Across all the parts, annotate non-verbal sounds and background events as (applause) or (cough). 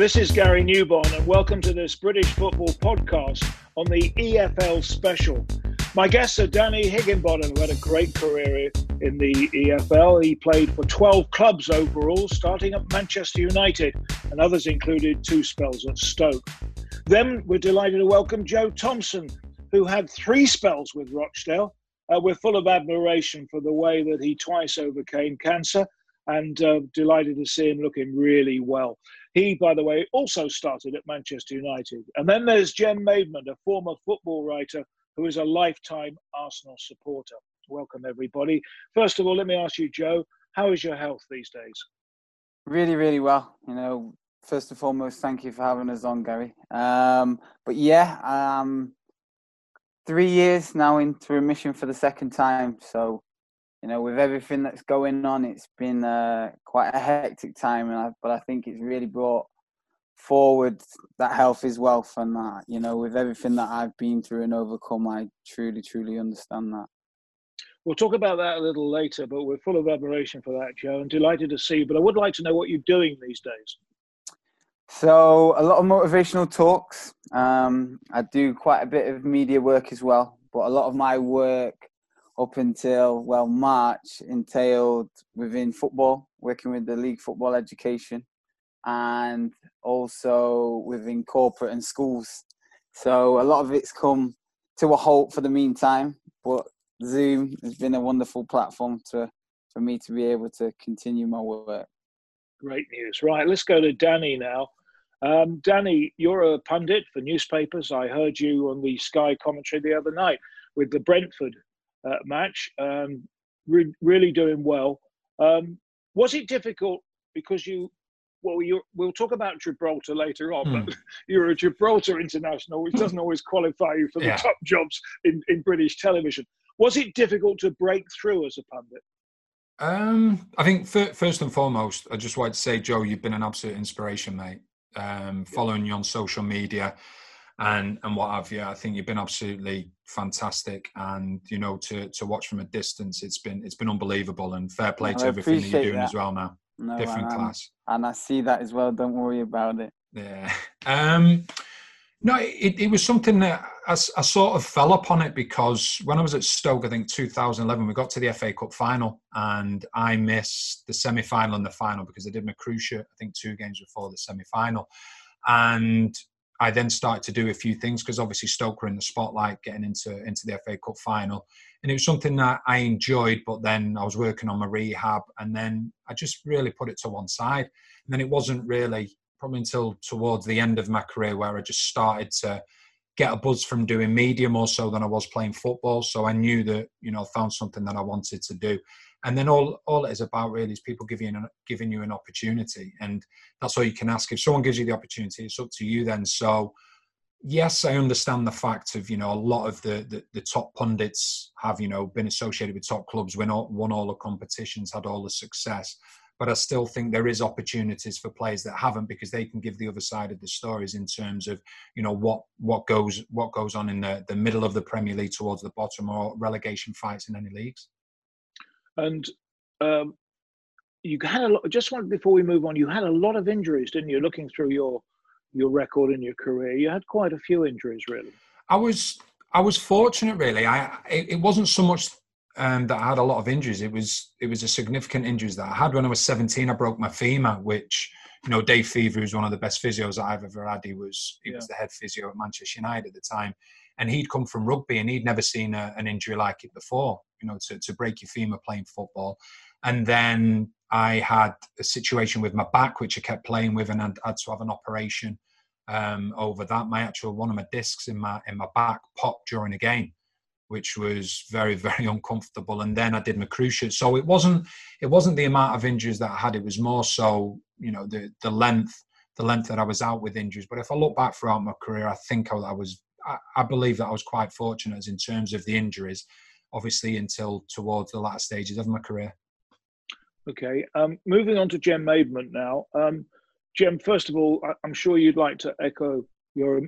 this is Gary Newbon, and welcome to this British football podcast on the EFL special. My guests are Danny Higginbotham, who had a great career in the EFL. He played for 12 clubs overall, starting at Manchester United, and others included two spells at Stoke. Then we're delighted to welcome Joe Thompson, who had three spells with Rochdale. Uh, we're full of admiration for the way that he twice overcame cancer and uh, delighted to see him looking really well. He, by the way, also started at Manchester United. And then there's Jem Maidment, a former football writer who is a lifetime Arsenal supporter. Welcome, everybody. First of all, let me ask you, Joe, how is your health these days? Really, really well. You know, first and foremost, thank you for having us on, Gary. Um, but yeah, um, three years now into remission for the second time. So, you know, with everything that's going on, it's been uh, quite a hectic time. I, but I think it's really brought forward that health is wealth and that you know with everything that i've been through and overcome i truly truly understand that we'll talk about that a little later but we're full of admiration for that joe and delighted to see you but i would like to know what you're doing these days so a lot of motivational talks um, i do quite a bit of media work as well but a lot of my work up until well march entailed within football working with the league football education and also within corporate and schools. So a lot of it's come to a halt for the meantime, but Zoom has been a wonderful platform to for me to be able to continue my work. Great news. Right, let's go to Danny now. Um, Danny, you're a pundit for newspapers. I heard you on the Sky commentary the other night with the Brentford uh, match. Um, re- really doing well. Um, was it difficult because you well, you we'll talk about Gibraltar later on, mm. but (laughs) you're a Gibraltar international, which doesn't always qualify you for the yeah. top jobs in, in British television. Was it difficult to break through as a pundit? Um, I think first and foremost, I just wanted to say, Joe, you've been an absolute inspiration, mate. Um, following you on social media and and what have you, I think you've been absolutely fantastic. And you know, to to watch from a distance, it's been it's been unbelievable. And fair play to everything that you're doing that. as well now no, different and, class. And I see that as well. Don't worry about it. Yeah. Um, no, it, it was something that I, I, sort of fell upon it because when I was at Stoke, I think 2011, we got to the FA Cup final and I missed the semi final and the final because I did my cruciate, I think two games before the semi final. And I then started to do a few things because obviously Stoke were in the spotlight getting into, into the FA Cup final and it was something that I enjoyed. But then I was working on my rehab, and then I just really put it to one side. And then it wasn't really probably until towards the end of my career where I just started to get a buzz from doing media more so than I was playing football. So I knew that you know I found something that I wanted to do. And then all, all it is about really is people giving you an, giving you an opportunity, and that's all you can ask. If someone gives you the opportunity, it's up to you then. So yes, I understand the fact of you know a lot of the, the, the top pundits have you know been associated with top clubs, win all, won all the competitions, had all the success. But I still think there is opportunities for players that haven't because they can give the other side of the stories in terms of you know what what goes what goes on in the, the middle of the Premier League towards the bottom or relegation fights in any leagues. And um, you had a lot. Just one before we move on, you had a lot of injuries, didn't you? Looking through your your record in your career. You had quite a few injuries, really. I was I was fortunate, really. I it, it wasn't so much um, that I had a lot of injuries. It was it was a significant injuries that I had when I was 17. I broke my femur, which you know Dave Fevre, who's one of the best physios that I've ever had. He was he yeah. was the head physio at Manchester United at the time, and he'd come from rugby and he'd never seen a, an injury like it before. You know, to to break your femur playing football, and then I had a situation with my back, which I kept playing with, and I had to have an operation um, over that. My actual one of my discs in my in my back popped during a game, which was very (laughs) very uncomfortable. And then I did my cruciate, so it wasn't it wasn't the amount of injuries that I had. It was more so you know the the length the length that I was out with injuries. But if I look back throughout my career, I think I, I was I, I believe that I was quite fortunate in terms of the injuries. Obviously, until towards the latter stages of my career. Okay, um, moving on to Jem Maidment now. Um, Jem, first of all, I'm sure you'd like to echo your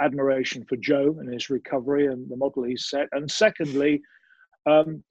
admiration for Joe and his recovery and the model he's set. And secondly, um,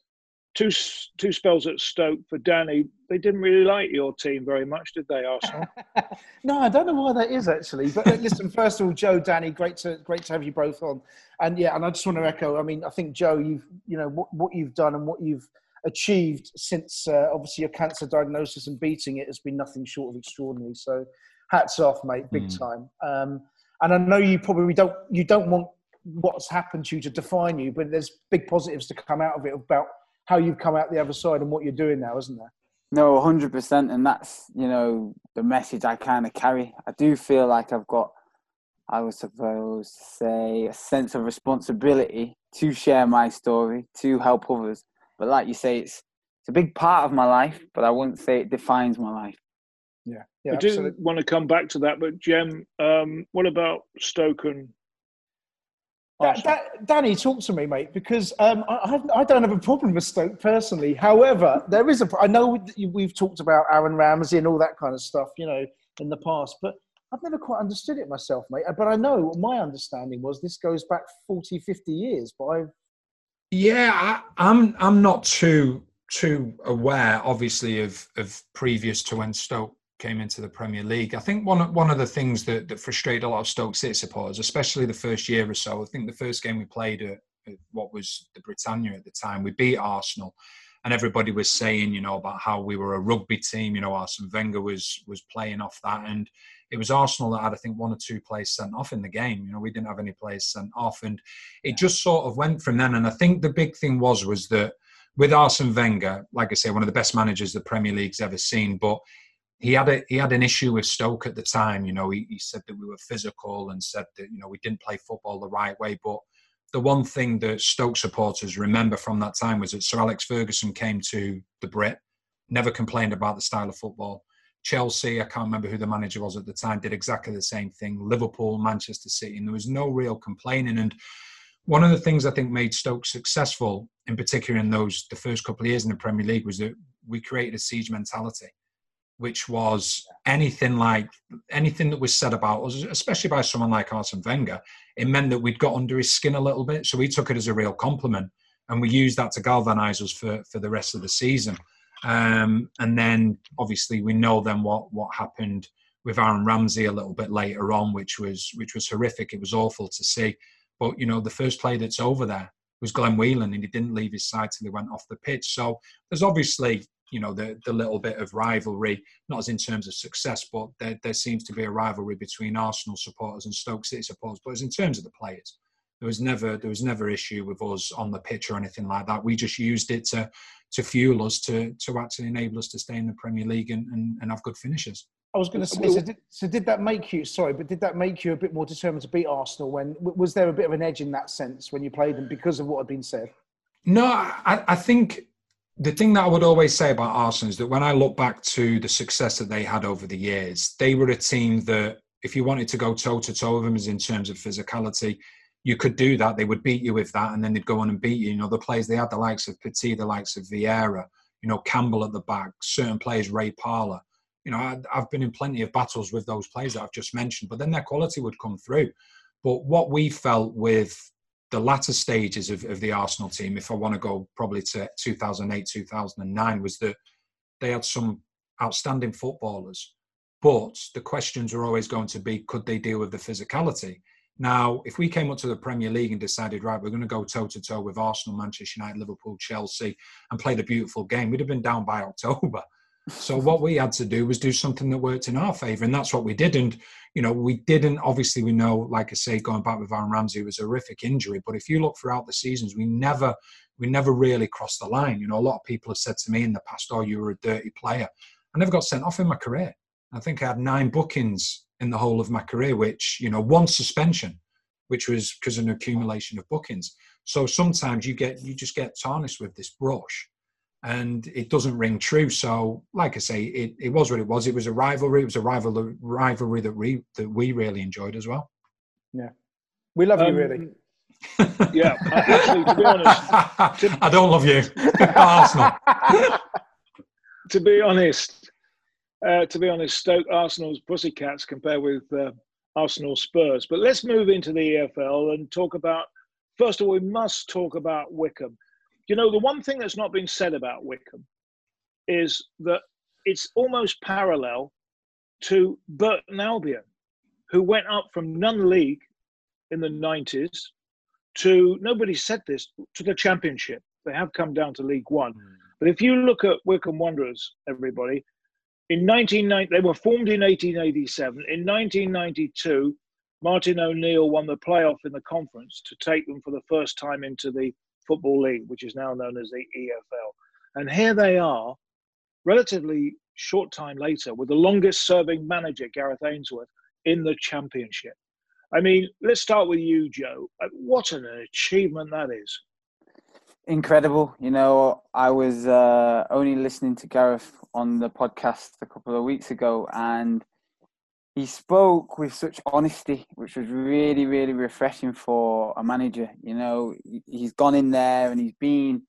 two two spells at Stoke for Danny. They didn't really like your team very much, did they, Arsenal? (laughs) no, I don't know why that is actually. But uh, listen, first of all, Joe, Danny, great to great to have you both on. And yeah, and I just want to echo. I mean, I think Joe, you've you know what, what you've done and what you've achieved since uh, obviously your cancer diagnosis and beating it has been nothing short of extraordinary. So, hats off, mate, big mm. time. Um, and I know you probably don't you don't want what's happened to you to define you, but there's big positives to come out of it about how you've come out the other side and what you're doing now, isn't there? No, hundred percent, and that's you know the message I kind of carry. I do feel like I've got, I was supposed to say, a sense of responsibility to share my story, to help others. But like you say, it's it's a big part of my life, but I wouldn't say it defines my life. Yeah, yeah I do want to come back to that, but Jem, um, what about Stoke and Da- da- Danny, talk to me, mate, because um, I, I, don't have a problem with Stoke personally. However, there is a. I know we've talked about Aaron Ramsey and all that kind of stuff, you know, in the past, but I've never quite understood it myself, mate. But I know my understanding was this goes back 40, 50 years. But I've... yeah, I, I'm I'm not too too aware, obviously, of of previous to when Stoke came into the Premier League. I think one one of the things that, that frustrated a lot of Stoke City supporters, especially the first year or so, I think the first game we played at, at what was the Britannia at the time, we beat Arsenal, and everybody was saying, you know, about how we were a rugby team. You know, Arsene Wenger was was playing off that, and it was Arsenal that had, I think, one or two players sent off in the game. You know, we didn't have any players sent off, and it just sort of went from then. And I think the big thing was was that with Arsene Wenger, like I say, one of the best managers the Premier League's ever seen, but he had a he had an issue with Stoke at the time. You know, he, he said that we were physical and said that you know we didn't play football the right way. But the one thing that Stoke supporters remember from that time was that Sir Alex Ferguson came to the Brit, never complained about the style of football. Chelsea, I can't remember who the manager was at the time, did exactly the same thing. Liverpool, Manchester City, and there was no real complaining. And one of the things I think made Stoke successful, in particular in those the first couple of years in the Premier League, was that we created a siege mentality which was anything like anything that was said about us, especially by someone like Arsene Wenger, it meant that we'd got under his skin a little bit. So we took it as a real compliment, and we used that to galvanise us for for the rest of the season. Um, and then obviously we know then what what happened with Aaron Ramsey a little bit later on, which was which was horrific. It was awful to see. But you know, the first play that's over there was Glenn Whelan, and he didn't leave his side till he went off the pitch. So there's obviously you know the the little bit of rivalry, not as in terms of success, but there, there seems to be a rivalry between Arsenal supporters and Stoke City supporters. But as in terms of the players, there was never there was never issue with us on the pitch or anything like that. We just used it to to fuel us to to actually enable us to stay in the Premier League and, and, and have good finishes. I was going to say, so did, so did, that make you, sorry, but did that make you a bit more determined to beat Arsenal when, was there a bit of an edge in that sense when you played them because of what had been said? No, I, I think the thing that I would always say about Arsenal is that when I look back to the success that they had over the years, they were a team that if you wanted to go toe to toe with them in terms of physicality, you could do that. They would beat you with that, and then they'd go on and beat you. You know, the players they had the likes of Petit, the likes of Vieira, you know, Campbell at the back, certain players, Ray Parlour. You know, I, I've been in plenty of battles with those players that I've just mentioned, but then their quality would come through. But what we felt with the latter stages of, of the Arsenal team, if I want to go probably to 2008, 2009, was that they had some outstanding footballers. But the questions were always going to be could they deal with the physicality? Now, if we came up to the Premier League and decided, right, we're going to go toe to toe with Arsenal, Manchester United, Liverpool, Chelsea, and play the beautiful game, we'd have been down by October. So what we had to do was do something that worked in our favour, and that's what we did. And you know, we didn't. Obviously, we know, like I say, going back with Aaron Ramsey, was a horrific injury. But if you look throughout the seasons, we never, we never really crossed the line. You know, a lot of people have said to me in the past, "Oh, you were a dirty player." I never got sent off in my career. I think I had nine bookings in the whole of my career, which you know, one suspension, which was because of an accumulation of bookings. So sometimes you get, you just get tarnished with this brush and it doesn't ring true. So, like I say, it, it was what it was. It was a rivalry. It was a rivalry rivalry that we that we really enjoyed as well. Yeah, we love um, you really. yeah, actually, to be honest, to, (laughs) I don't love you, (laughs) Arsenal. (laughs) to be honest, uh, to be honest, Stoke Arsenal's Pussycats compare with uh, Arsenal Spurs. But let's move into the EFL and talk about. First of all, we must talk about Wycombe You know, the one thing that's not been said about Wycombe is that it's almost parallel to Burton Albion, who went up from non-league in the 90s to nobody said this to the championship. They have come down to League One. Mm. But if you look at Wycombe Wanderers, everybody, in 1990, they were formed in 1887. In 1992, Martin O'Neill won the playoff in the conference to take them for the first time into the Football League, which is now known as the EFL. And here they are, relatively short time later, with the longest serving manager, Gareth Ainsworth, in the championship. I mean, let's start with you, Joe. Uh, what an achievement that is. Incredible. You know, I was uh, only listening to Gareth on the podcast a couple of weeks ago, and he spoke with such honesty, which was really, really refreshing for a manager. You know, he's gone in there and he's been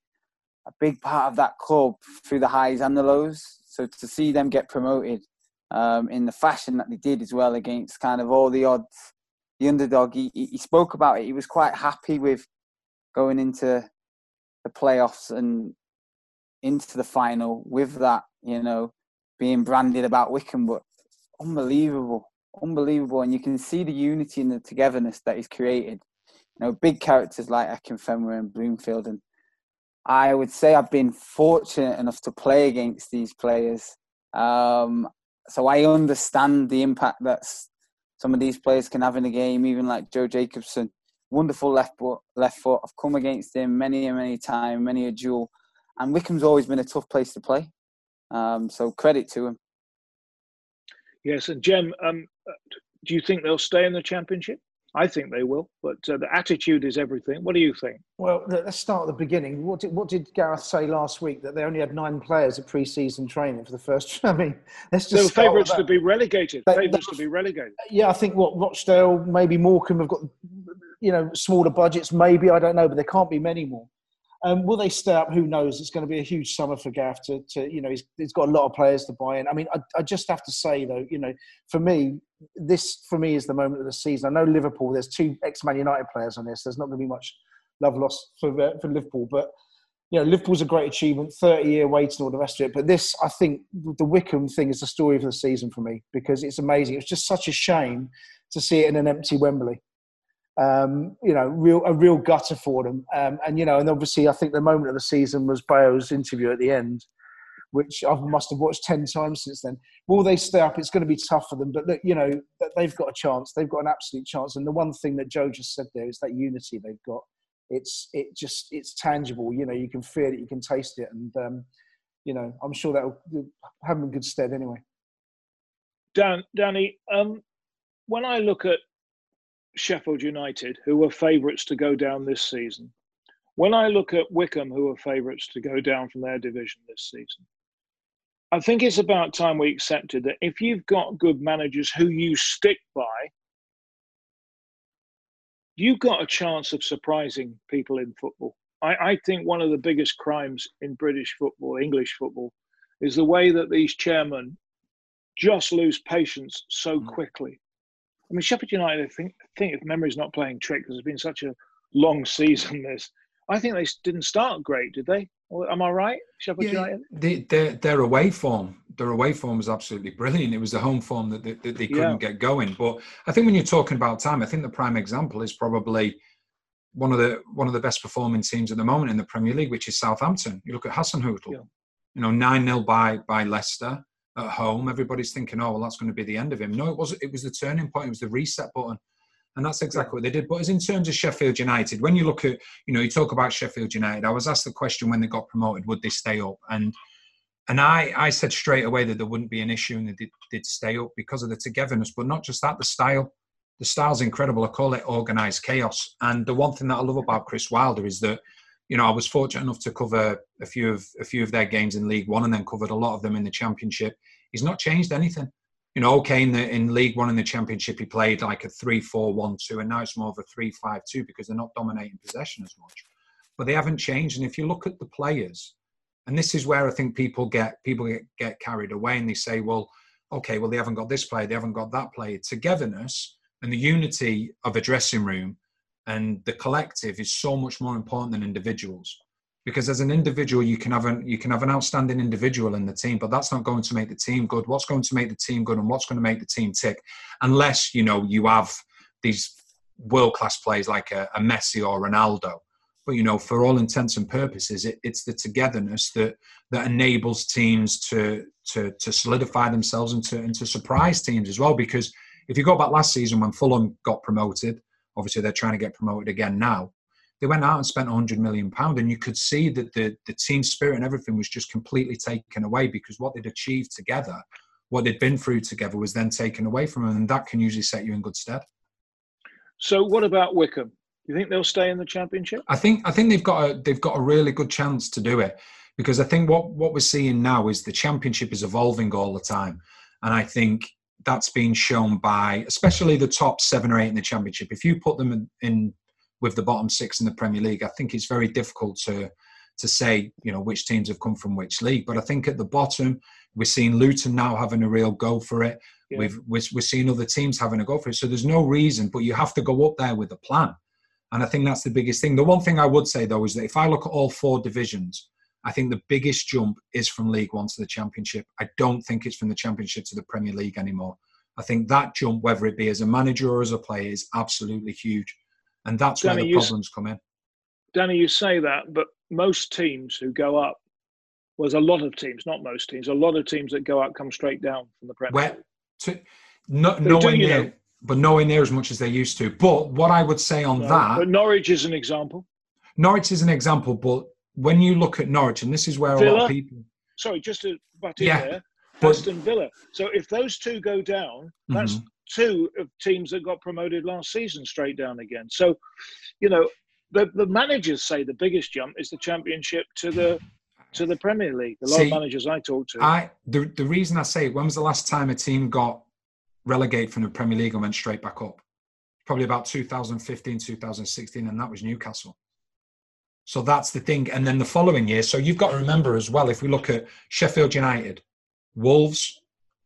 a big part of that club through the highs and the lows. So to see them get promoted um, in the fashion that they did as well against kind of all the odds, the underdog, he, he spoke about it. He was quite happy with going into the playoffs and into the final with that, you know, being branded about Wycombe, but unbelievable, unbelievable. And you can see the unity and the togetherness that he's created. You know, big characters like Akinfenwa and Bloomfield. And I would say I've been fortunate enough to play against these players. Um, so I understand the impact that some of these players can have in a game, even like Joe Jacobson. Wonderful left foot, left foot. I've come against him many and many times, many a duel. And Wycombe's always been a tough place to play. Um, so credit to him. Yes, and Jem, um, do you think they'll stay in the championship? I think they will, but uh, the attitude is everything. What do you think? Well, let's start at the beginning. What did, what did Gareth say last week that they only had nine players at pre-season training for the first? (laughs) I mean, let's just. They were favourites to be relegated. Favourites to be relegated. Yeah, I think what Rochdale, maybe Morecambe have got, you know, smaller budgets. Maybe I don't know, but there can't be many more. Um, will they stay up? Who knows? It's going to be a huge summer for Gaff to, to you know, he's, he's got a lot of players to buy in. I mean, I, I just have to say, though, you know, for me, this for me is the moment of the season. I know Liverpool, there's two ex Man United players on this. There's not going to be much love lost for, uh, for Liverpool, but you know, Liverpool's a great achievement, 30 year wait and all the rest of it. But this, I think, the Wycombe thing is the story of the season for me because it's amazing. It was just such a shame to see it in an empty Wembley um, you know, real a real gutter for them. Um, and you know, and obviously, I think the moment of the season was Bayo's interview at the end, which I must have watched ten times since then. Will they stay up? It's going to be tough for them, but look, you know, they've got a chance. They've got an absolute chance. And the one thing that Joe just said there is that unity they've got. It's it just it's tangible. You know, you can feel it, you can taste it, and um, you know, I'm sure that will have them in good stead anyway. Dan, Danny, um, when I look at Sheffield United, who were favourites to go down this season. When I look at Wycombe, who are favourites to go down from their division this season, I think it's about time we accepted that if you've got good managers who you stick by, you've got a chance of surprising people in football. I, I, think one of the biggest crimes in British football, English football, is the way that these chairmen just lose patience so mm. quickly. I mean, Sheffield United, I think, I think if memory's not playing trick, because it's been such a long (laughs) season, this, I think they didn't start great, did they? Am I right, Sheffield yeah, United? They, their, their away form, their away form was absolutely brilliant. It was the home form that, that, that they couldn't yeah. get going. But I think when you're talking about time, I think the prime example is probably one of the one of the best performing teams at the moment in the Premier League, which is Southampton. You look at Hasenhüttl, yeah. you know, nine 0 by by Leicester at home, everybody's thinking, oh, well, that's going to be the end of him. No, it wasn't. It was the turning point. It was the reset button. And that's exactly what they did. But as in terms of Sheffield United, when you look at, you know, you talk about Sheffield United, I was asked the question when they got promoted, would they stay up? And and I, I said straight away that there wouldn't be an issue and they did, did stay up because of the togetherness. But not just that, the style. The style's incredible. I call it organised chaos. And the one thing that I love about Chris Wilder is that you know, I was fortunate enough to cover a few of a few of their games in League One, and then covered a lot of them in the Championship. He's not changed anything. You know, okay, in the in League One in the Championship, he played like a three-four-one-two, and now it's more of a three-five-two because they're not dominating possession as much. But they haven't changed. And if you look at the players, and this is where I think people get people get, get carried away, and they say, well, okay, well they haven't got this player, they haven't got that player. Togetherness and the unity of a dressing room and the collective is so much more important than individuals. because as an individual you can have an you can have an outstanding individual in the team but that's not going to make the team good. What's going to make the team good and what's going to make the team tick? Unless you know you have these world class players like a, a, Messi or Ronaldo. But you know for all intents and purposes it, it's the togetherness that that enables teams to to to solidify themselves and to and to surprise teams as well. Because if you go back last season when Fulham got promoted obviously they're trying to get promoted again now. They went out and spent 100 million pound and you could see that the the team spirit and everything was just completely taken away because what they'd achieved together what they'd been through together was then taken away from them and that can usually set you in good stead. So what about Wycombe you think they'll stay in the championship? I think i think they've got a they've got a really good chance to do it because i think what what we're seeing now is the championship is evolving all the time. And i think that's been shown by especially the top seven or eight in the championship if you put them in, in with the bottom six in the Premier League, I think it's very difficult to to say you know which teams have come from which league. But I think at the bottom, we're seeing Luton now having a real go for it. Yeah. We've we're, we're seeing other teams having a go for it. So there's no reason, but you have to go up there with a plan. And I think that's the biggest thing. The one thing I would say though is that if I look at all four divisions, I think the biggest jump is from League One to the Championship. I don't think it's from the Championship to the Premier League anymore. I think that jump, whether it be as a manager or as a player, is absolutely huge. And that's Danny, where the problems come in. Danny, you say that, but most teams who go up, well, there's a lot of teams, not most teams, a lot of teams that go up come straight down from the Premier where, to, no, nowhere do, near, know. but nowhere near as much as they used to. But what I would say on no, that. But Norwich is an example. Norwich is an example, but when you look at Norwich, and this is where Villa, a lot of people. Sorry, just to butt in yeah, there. Aston Villa. So if those two go down, that's mm-hmm two of teams that got promoted last season straight down again. So, you know, the, the managers say the biggest jump is the championship to the to the Premier League. A lot See, of managers I talk to. I the the reason I say when was the last time a team got relegated from the Premier League and went straight back up? Probably about 2015, 2016, and that was Newcastle. So that's the thing. And then the following year, so you've got to remember as well, if we look at Sheffield United, Wolves,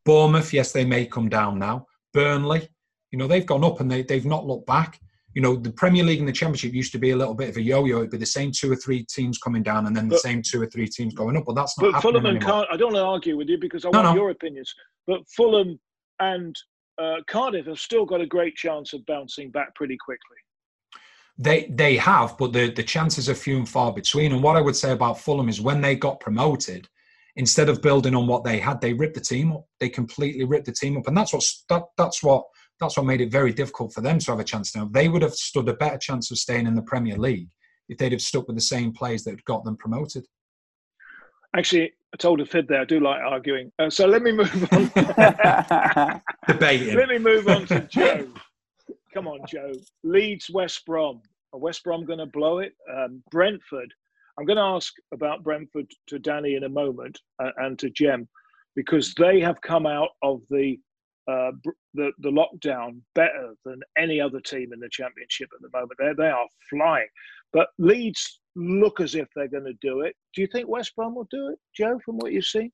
Bournemouth, yes, they may come down now. Burnley. You know, they've gone up and they, they've not looked back. You know, the Premier League and the Championship used to be a little bit of a yo-yo. It'd be the same two or three teams coming down and then the but, same two or three teams going up. But that's not but Fulham and Car- I don't want to argue with you because I no, want no. your opinions. But Fulham and uh, Cardiff have still got a great chance of bouncing back pretty quickly. They they have, but the the chances are few and far between. And what I would say about Fulham is when they got promoted, instead of building on what they had, they ripped the team up. They completely ripped the team up, and that's what that, that's what that's what made it very difficult for them to have a chance now. They would have stood a better chance of staying in the Premier League if they'd have stuck with the same players that got them promoted. Actually, I told a fib there. I do like arguing. Uh, so let me move on. (laughs) Debating. Let me move on to Joe. Come on, Joe. Leeds West Brom. Are West Brom going to blow it? Um, Brentford I'm going to ask about Brentford to Danny in a moment uh, and to Jem because they have come out of the, uh, the the lockdown better than any other team in the championship at the moment. They they are flying, but Leeds look as if they're going to do it. Do you think West Brom will do it, Joe? From what you've seen.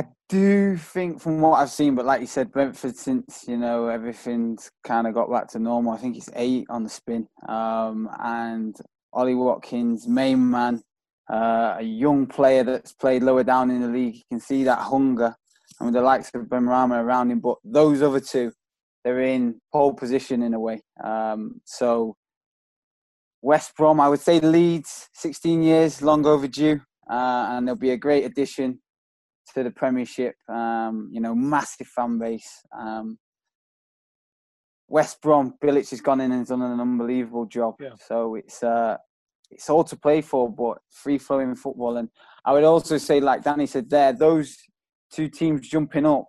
I do think from what I've seen, but like you said, Brentford since you know everything's kind of got back to normal. I think it's eight on the spin, um, and Ollie Watkins, main man, uh, a young player that's played lower down in the league. You can see that hunger and with the likes of Benrahma around him. But those other two, they're in pole position in a way. Um, so West Brom, I would say Leeds, 16 years, long overdue, uh, and they'll be a great addition to the Premiership. Um, you know, massive fan base. Um, West Brom, Bilic has gone in and done an unbelievable job. Yeah. So it's uh, it's all to play for, but free flowing football. And I would also say, like Danny said there, those two teams jumping up,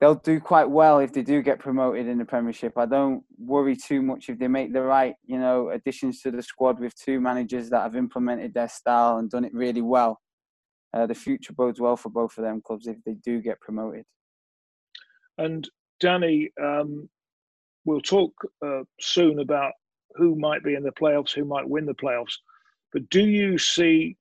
they'll do quite well if they do get promoted in the Premiership. I don't worry too much if they make the right, you know, additions to the squad with two managers that have implemented their style and done it really well. Uh, the future bodes well for both of them clubs if they do get promoted. And Danny, um, we'll talk uh, soon about who might be in the playoffs, who might win the playoffs. But do you see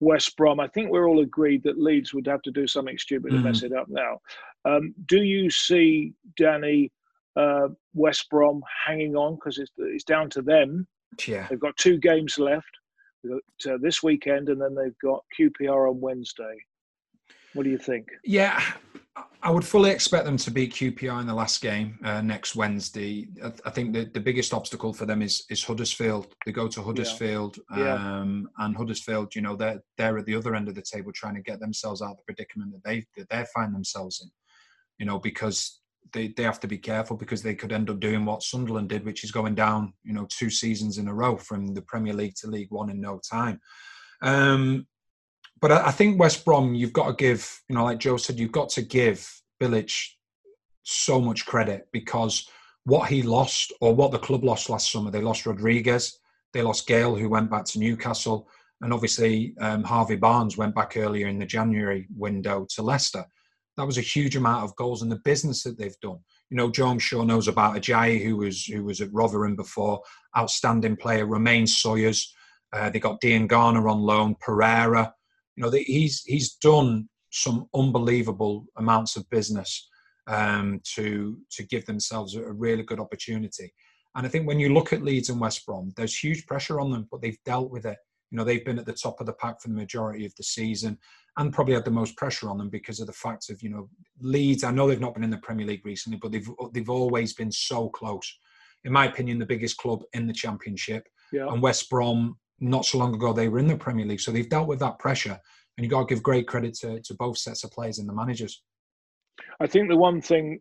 West Brom? I think we're all agreed that Leeds would have to do something stupid mm. to mess it up now. Um, do you see Danny uh, West Brom hanging on because it's, it's down to them? Yeah, they've got two games left. Uh, this weekend, and then they've got QPR on Wednesday. What do you think? Yeah, I would fully expect them to beat QPR in the last game uh, next Wednesday. I, I think the, the biggest obstacle for them is is Huddersfield. They go to Huddersfield, yeah. Um, yeah. and Huddersfield, you know, they're they're at the other end of the table trying to get themselves out of the predicament that they that they find themselves in. You know, because they, they have to be careful because they could end up doing what Sunderland did, which is going down, you know, two seasons in a row from the Premier League to League One in no time. Um, but I, I, think West Brom, you've got to give, you know, like Joe said, you've got to give Bilic so much credit because what he lost or what the club lost last summer, they lost Rodriguez, they lost Gayle, who went back to Newcastle, and obviously um, Harvey Barnes went back earlier in the January window to Leicester that was a huge amount of goals and the business that they've done. You know, Joe, I'm knows about Ajayi, who was who was at Rotherham before, outstanding player. Romaine Sawyers, uh, they got Diangana on loan, Pereira. You know, he's he's done some unbelievable amounts of business um, to to give themselves a really good opportunity. And I think when you look at Leeds and West Brom, there's huge pressure on them, but they've dealt with it. You know, they've been at the top of the pack for the majority of the season and probably had the most pressure on them because of the fact of, you know, Leeds. I know they've not been in the Premier League recently, but they've they've always been so close. In my opinion, the biggest club in the Championship. Yeah. And West Brom, not so long ago, they were in the Premier League. So they've dealt with that pressure. And you've got to give great credit to, to both sets of players and the managers. I think the one thing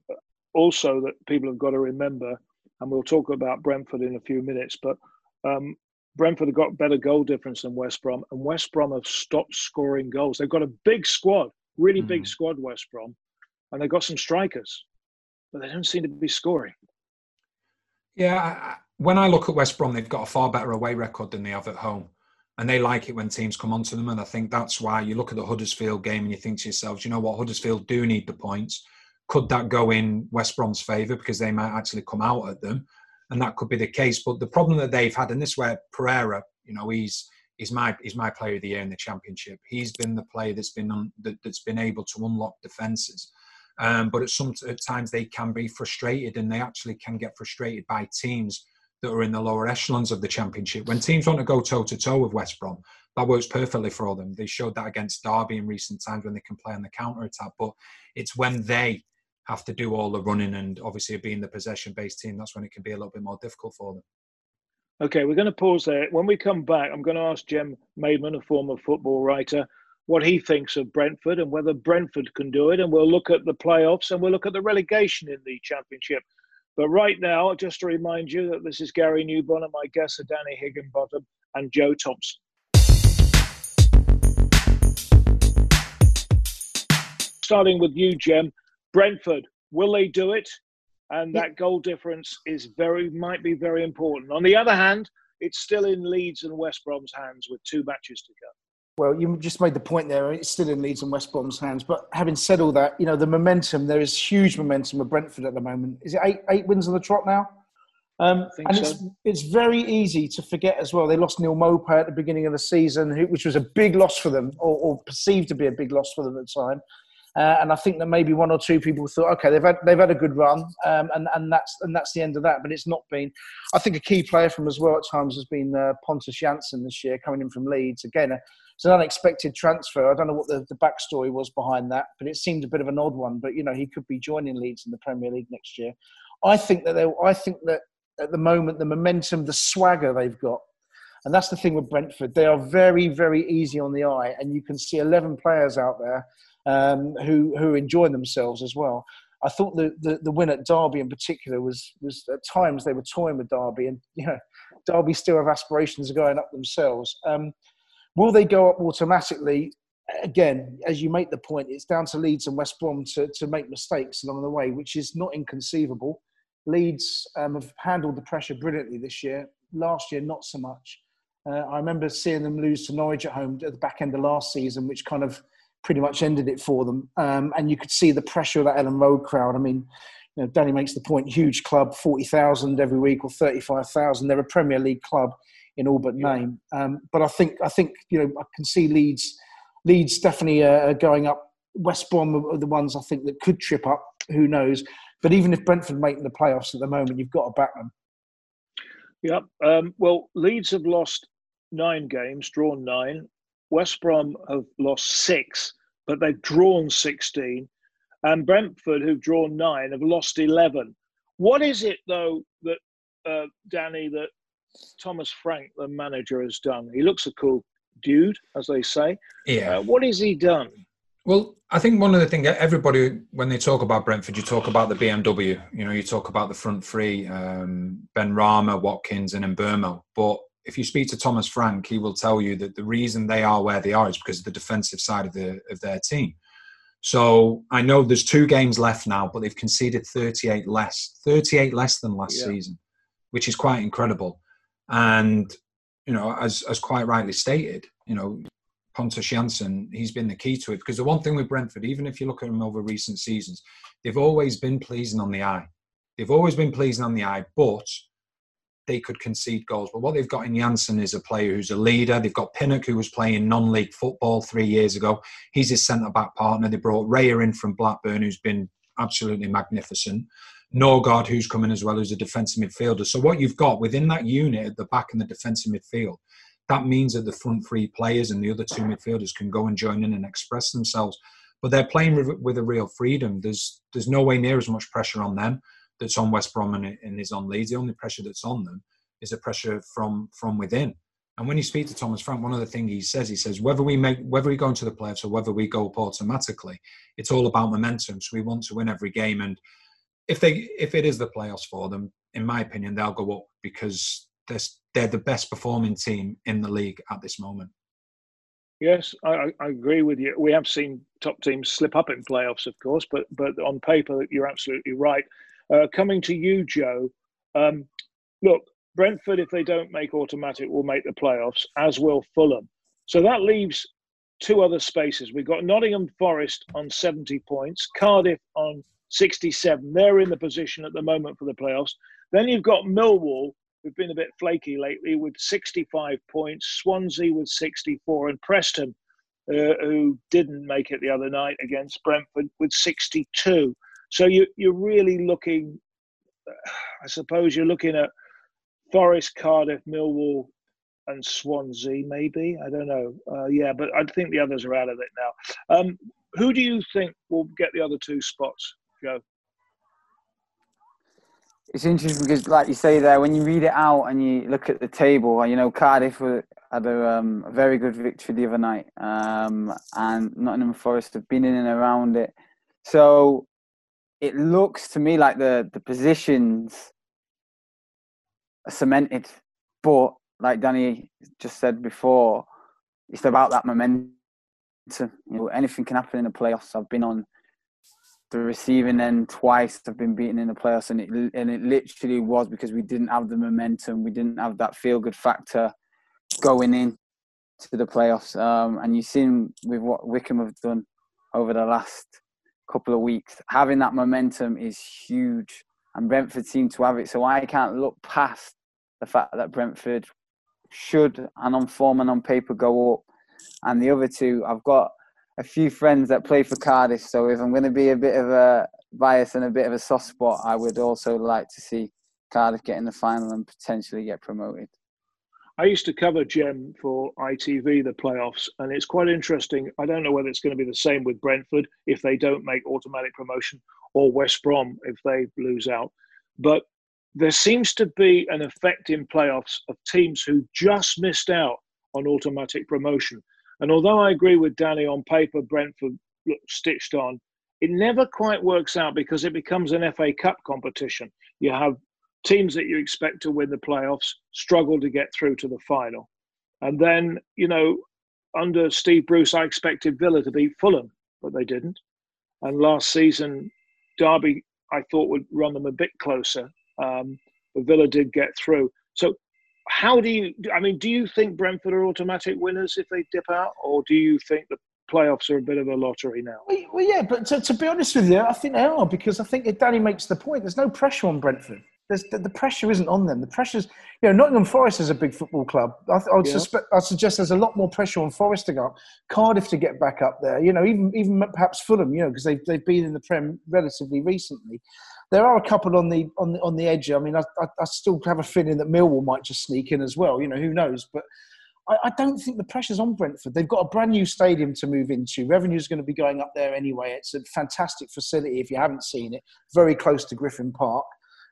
also that people have got to remember, and we'll talk about Brentford in a few minutes, but um, Brentford have got better goal difference than West Brom, and West Brom have stopped scoring goals. They've got a big squad, really mm. big squad, West Brom, and they've got some strikers, but they don't seem to be scoring. Yeah, when I look at West Brom, they've got a far better away record than they have at home. And they like it when teams come onto them. And I think that's why you look at the Huddersfield game and you think to yourselves, you know what, Huddersfield do need the points. Could that go in West Brom's favour because they might actually come out at them? And that could be the case. But the problem that they've had, and this where Pereira, you know, he's he's my he's my player of the year in the championship. He's been the player that's been on, that, has been able to unlock defenses. Um, but at some at times they can be frustrated, and they actually can get frustrated by teams that are in the lower echelons of the championship. When teams want to go toe to toe with West Brom, that works perfectly for them. They showed that against Derby in recent times when they can play on the counter attack. But it's when they have to do all the running and obviously being the possession based team, that's when it can be a little bit more difficult for them. Okay, we're going to pause there. When we come back, I'm going to ask Jem Maidment, a former football writer, what he thinks of Brentford and whether Brentford can do it. And we'll look at the playoffs and we'll look at the relegation in the championship. But right now, just to remind you that this is Gary Newbon and my guests are Danny Higginbotham and Joe Thompson. Starting with you, Jem. Brentford, will they do it? And that goal difference is very might be very important. On the other hand, it's still in Leeds and West Brom's hands with two matches to go. Well, you just made the point there. It's still in Leeds and West Brom's hands. But having said all that, you know the momentum. There is huge momentum with Brentford at the moment. Is it eight eight wins on the trot now? Um, and so. it's it's very easy to forget as well. They lost Neal Maupay at the beginning of the season, which was a big loss for them, or, or perceived to be a big loss for them at the time. Uh, and I think that maybe one or two people thought, okay, they've had they've had a good run, um, and and that's and that's the end of that. But it's not been. I think a key player from as well at times has been uh, Pontus Jansson this year, coming in from Leeds. Again, it's an unexpected transfer. I don't know what the, the backstory was behind that, but it seemed a bit of an odd one. But you know, he could be joining Leeds in the Premier League next year. I think that they. I think that at the moment, the momentum, the swagger they've got and that's the thing with Brentford. They are very, very easy on the eye. And you can see 11 players out there um, who who enjoy themselves as well. I thought the, the, the win at Derby in particular was was at times they were toying with Derby, and you know Derby still have aspirations of going up themselves. Um, will they go up automatically? Again, as you make the point, it's down to Leeds and West Brom to, to make mistakes along the way, which is not inconceivable. Leeds um, have handled the pressure brilliantly this year. Last year, not so much. Uh, I remember seeing them lose to Norwich at home at the back end of last season, which kind of pretty much ended it for them. Um, and you could see the pressure of that Elland Road crowd. I mean, you know, Danny makes the point: huge club, forty thousand every week or thirty-five thousand. They're a Premier League club in all but name. Um, but I think I think you know I can see Leeds Leeds definitely uh, going up. West Brom are the ones I think that could trip up. Who knows? But even if Brentford make the playoffs at the moment, you've got to back them. Yep. Um, well, Leeds have lost nine games, drawn nine. West Brom have lost six, but they've drawn 16. And Brentford, who've drawn nine, have lost 11. What is it, though, that, uh, Danny, that Thomas Frank, the manager, has done? He looks a cool dude, as they say. Yeah. Uh, what has he done? Well, I think one of the things everybody, when they talk about Brentford, you talk about the BMW. You know, you talk about the front three: um, Benrahma, Watkins, and Mbeumo. But if you speak to Thomas Frank, he will tell you that the reason they are where they are is because of the defensive side of the of their team. So I know there's two games left now, but they've conceded 38 less, 38 less than last yeah. season, which is quite incredible. And you know, as as quite rightly stated, you know, Pontus Jansson, he's been the key to it. Because the one thing with Brentford, even if you look at them over recent seasons, they've always been pleasing on the eye. They've always been pleasing on the eye, but they could concede goals. But what they've got in Jansson is a player who's a leader. They've got Pinnock, who was playing non league football three years ago. He's his centre back partner. They brought Raya in from Blackburn, who's been absolutely magnificent. Norgaard, who's coming as well, who's a defensive midfielder. So, what you've got within that unit at the back in the defensive midfield, that means that the front three players and the other two midfielders can go and join in and express themselves. But they're playing with, with a real freedom. There's there's no way near as much pressure on them that's on West Brom and, and is on Leeds. The only pressure that's on them is a pressure from from within. And when you speak to Thomas Frank, one of the things he says, he says whether we make whether we go into the playoffs or whether we go up automatically, it's all about momentum. So we want to win every game. And if they if it is the playoffs for them, in my opinion, they'll go up because they're they're the best performing team in the league at this moment. Yes, I, I, agree with you. We have seen top teams slip up in playoffs, of course, but but on paper, you're absolutely right. Uh, coming to you, Joe. Um, look, Brentford, if they don't make automatic, will make the playoffs, as will Fulham. So that leaves two other spaces. We've got Nottingham Forest on 70 points, Cardiff on 67. They're in the position at the moment for the playoffs. Then you've got Millwall, who've been a bit flaky lately, with 65 points, Swansea with 64, and Preston, uh, who didn't make it the other night against Brentford, with 62. So you, you're really looking, I suppose you're looking at Forest, Cardiff, Millwall, and Swansea, maybe. I don't know. Uh, yeah, but I think the others are out of it now. Um, who do you think will get the other two spots, Joe? It's interesting because, like you say there, when you read it out and you look at the table, you know, Cardiff had a, um, a very good victory the other night, um, and Nottingham Forest have been in and around it. So it looks to me like the the positions are cemented, but like Danny just said before, it's about that momentum. You know, anything can happen in the playoffs. I've been on the receiving end twice. I've been beaten in the playoffs, and it and it literally was because we didn't have the momentum. We didn't have that feel good factor going in to the playoffs. Um, and you've seen with what Wycombe have done over the last couple of weeks. Having that momentum is huge, and Brentford seem to have it. So I can't look past the fact that Brentford should, and on form and on paper, go up. And the other two, I've got a few friends that play for Cardiff. So if I'm going to be a bit of a bias and a bit of a soft spot, I would also like to see Cardiff get in the final and potentially get promoted. I used to cover Jem for ITV, the playoffs, and it's quite interesting. I don't know whether it's going to be the same with Brentford if they don't make automatic promotion or West Brom if they lose out. But there seems to be an effect in playoffs of teams who just missed out on automatic promotion. And although I agree with Danny on paper, Brentford looked stitched on, it never quite works out because it becomes an FA Cup competition. You have teams that you expect to win the playoffs struggle to get through to the final. And then, you know, under Steve Bruce, I expected Villa to beat Fulham, but they didn't. And last season, Derby, I thought would run them a bit closer, um, but Villa did get through. So, how do you? I mean, do you think Brentford are automatic winners if they dip out, or do you think the playoffs are a bit of a lottery now? Well, yeah, but to, to be honest with you, I think they are because I think Danny makes the point. There's no pressure on Brentford. There's, the, the, pressure isn't on them. The pressure's, you know, Nottingham Forest is a big football club. I, I would yeah. suspect, I suggest there's a lot more pressure on Forest to go up, Cardiff to get back up there. You know, even even perhaps Fulham. You know, because they've they've been in the Prem relatively recently. There are a couple on the on the on the edge. I mean, I, I, I still have a feeling that Millwall might just sneak in as well. You know, who knows? But I, I, don't think the pressure's on Brentford. They've got a brand new stadium to move into. Revenue's going to be going up there anyway. It's a fantastic facility if you haven't seen it, very close to Griffin Park.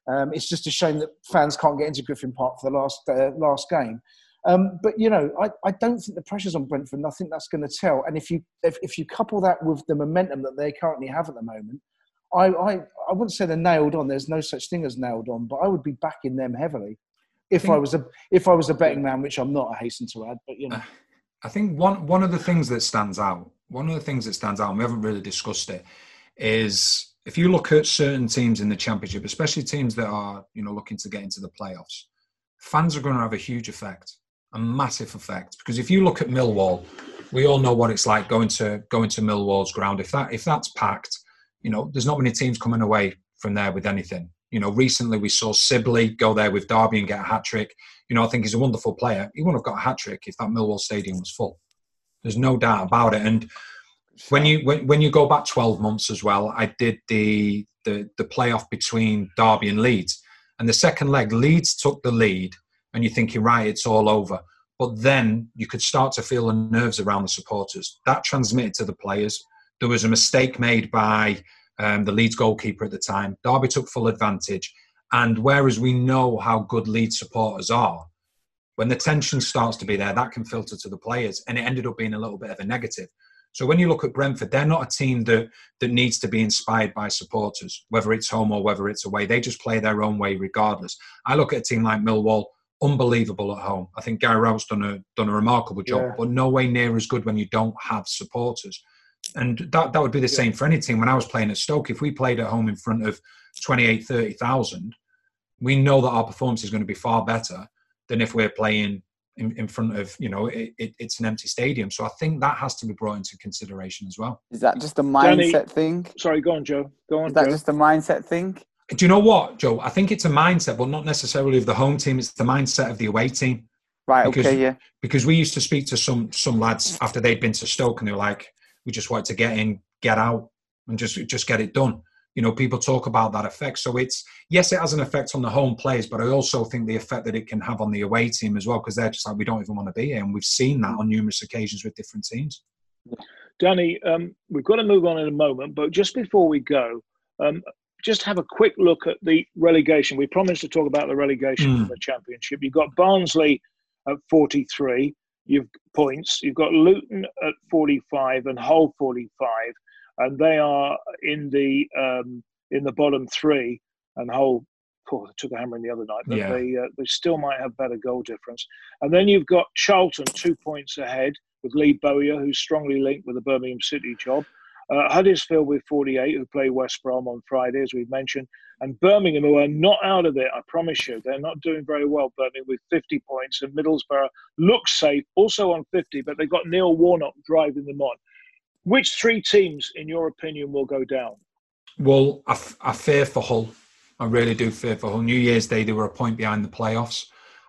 Um, it's just a shame that fans can't get into Griffin Park for the last uh, last game. Um, but you know, I, I don't think the pressure's on Brentford, and I think that's going to tell. And if you if, if you couple that with the momentum that they currently have at the moment, I, I I wouldn't say they're nailed on. There's no such thing as nailed on, but I would be backing them heavily if I, think, I was a if I was a betting man, which I'm not. I hasten to add, but you know, I think one one of the things that stands out, one of the things that stands out, and we haven't really discussed it, is if you look at certain teams in the championship, especially teams that are you know looking to get into the playoffs, fans are going to have a huge effect a massive effect because if you look at Millwall, we all know what it's like going to going to Millwall's ground. If that if that's packed, you know, there's not many teams coming away from there with anything. You know, recently we saw Sibley go there with Derby and get a hat trick. You know, I think he's a wonderful player. He wouldn't have got a hat trick if that Millwall stadium was full. There's no doubt about it. And when you when, when you go back 12 months as well, I did the the the playoff between Derby and Leeds, and the second leg, Leeds took the lead and you're thinking, right, it's all over. But then you could start to feel the nerves around the supporters. That transmitted to the players. There was a mistake made by um, the Leeds goalkeeper at the time. Derby took full advantage. And whereas we know how good Leeds supporters are, when the tension starts to be there, that can filter to the players. And it ended up being a little bit of a negative. So when you look at Brentford, they're not a team that that needs to be inspired by supporters, whether it's home or whether it's away. They just play their own way regardless. I look at a team like Millwall, unbelievable at home. I think Gary Rowett's done a done a remarkable job, yeah. but no way near as good when you don't have supporters. And that, that would be the same for any team. When I was playing at Stoke, if we played at home in front of 28, 30,000, we know that our performance is going to be far better than if we're playing in, in front of, you know, it, it, it's an empty stadium. So I think that has to be brought into consideration as well. Is that just a mindset Danny, thing? Sorry, go on, Joe. Go on. Is that Joe. just a mindset thing? Do you know what, Joe? I think it's a mindset, but not necessarily of the home team. It's the mindset of the away team. Right. Because, okay. Yeah. Because we used to speak to some some lads after they'd been to Stoke, and they were like, "We just wanted to get in, get out, and just just get it done." You know, people talk about that effect. So it's yes, it has an effect on the home players, but I also think the effect that it can have on the away team as well, because they're just like, we don't even want to be here, and we've seen that on numerous occasions with different teams. Danny, um, we've got to move on in a moment, but just before we go, um, just have a quick look at the relegation. We promised to talk about the relegation mm. from the championship. You've got Barnsley at 43 you've points. You've got Luton at 45 and Hull 45, and they are in the um, in the bottom three. And Hull oh, took a hammer in the other night, but yeah. they uh, they still might have better goal difference. And then you've got Charlton two points ahead with Lee Bowyer, who's strongly linked with the Birmingham City job. Uh, Huddersfield with 48, who play West Brom on Friday, as we've mentioned, and Birmingham, who are not out of it, I promise you. They're not doing very well, Birmingham, with 50 points, and Middlesbrough looks safe, also on 50, but they've got Neil Warnock driving them on. Which three teams, in your opinion, will go down? Well, I, f- I fear for Hull. I really do fear for Hull. New Year's Day, they were a point behind the playoffs.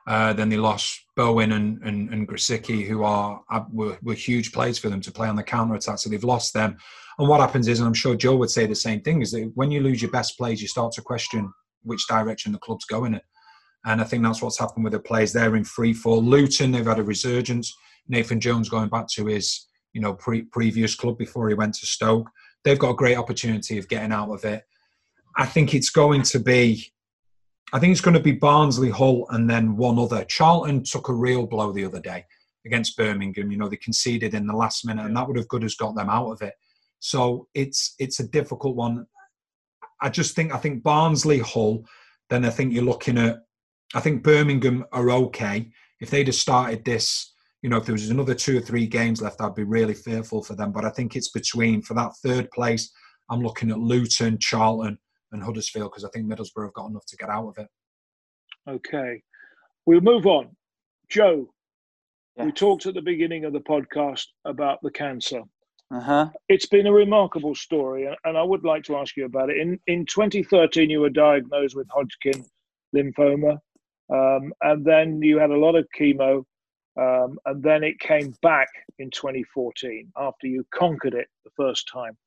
Uh, then they lost Bowen and, and, and Grosicki, who are were, were huge plays for them to play on the counter attack. So they've lost them. And what happens is, and I'm sure Joe would say the same thing, is that when you lose your best players, you start to question which direction the club's going in. And I think that's what's happened with the players. They're in free fall. Luton, they've had a resurgence. Nathan Jones going back to his, you know, pre- previous club before he went to Stoke. They've got a great opportunity of getting out of it. I think it's going to be, I think it's going to be Barnsley, Hull, and then one other. Charlton took a real blow the other day against Birmingham. You know, they conceded in the last minute, and that would have good as got them out of it. So it's it's a difficult one. I just think I think Barnsley Hull. Then I think you're looking at. I think Birmingham are okay. If they'd have started this, you know, if there was another two or three games left, I'd be really fearful for them. But I think it's between for that third place. I'm looking at Luton, Charlton, and Huddersfield because I think Middlesbrough have got enough to get out of it. Okay, we'll move on. Joe, yes. we talked at the beginning of the podcast about the cancer. Uh-huh. It's been a remarkable story, and I would like to ask you about it. In in 2013, you were diagnosed with Hodgkin lymphoma, um, and then you had a lot of chemo, um, and then it came back in 2014 after you conquered it the first time.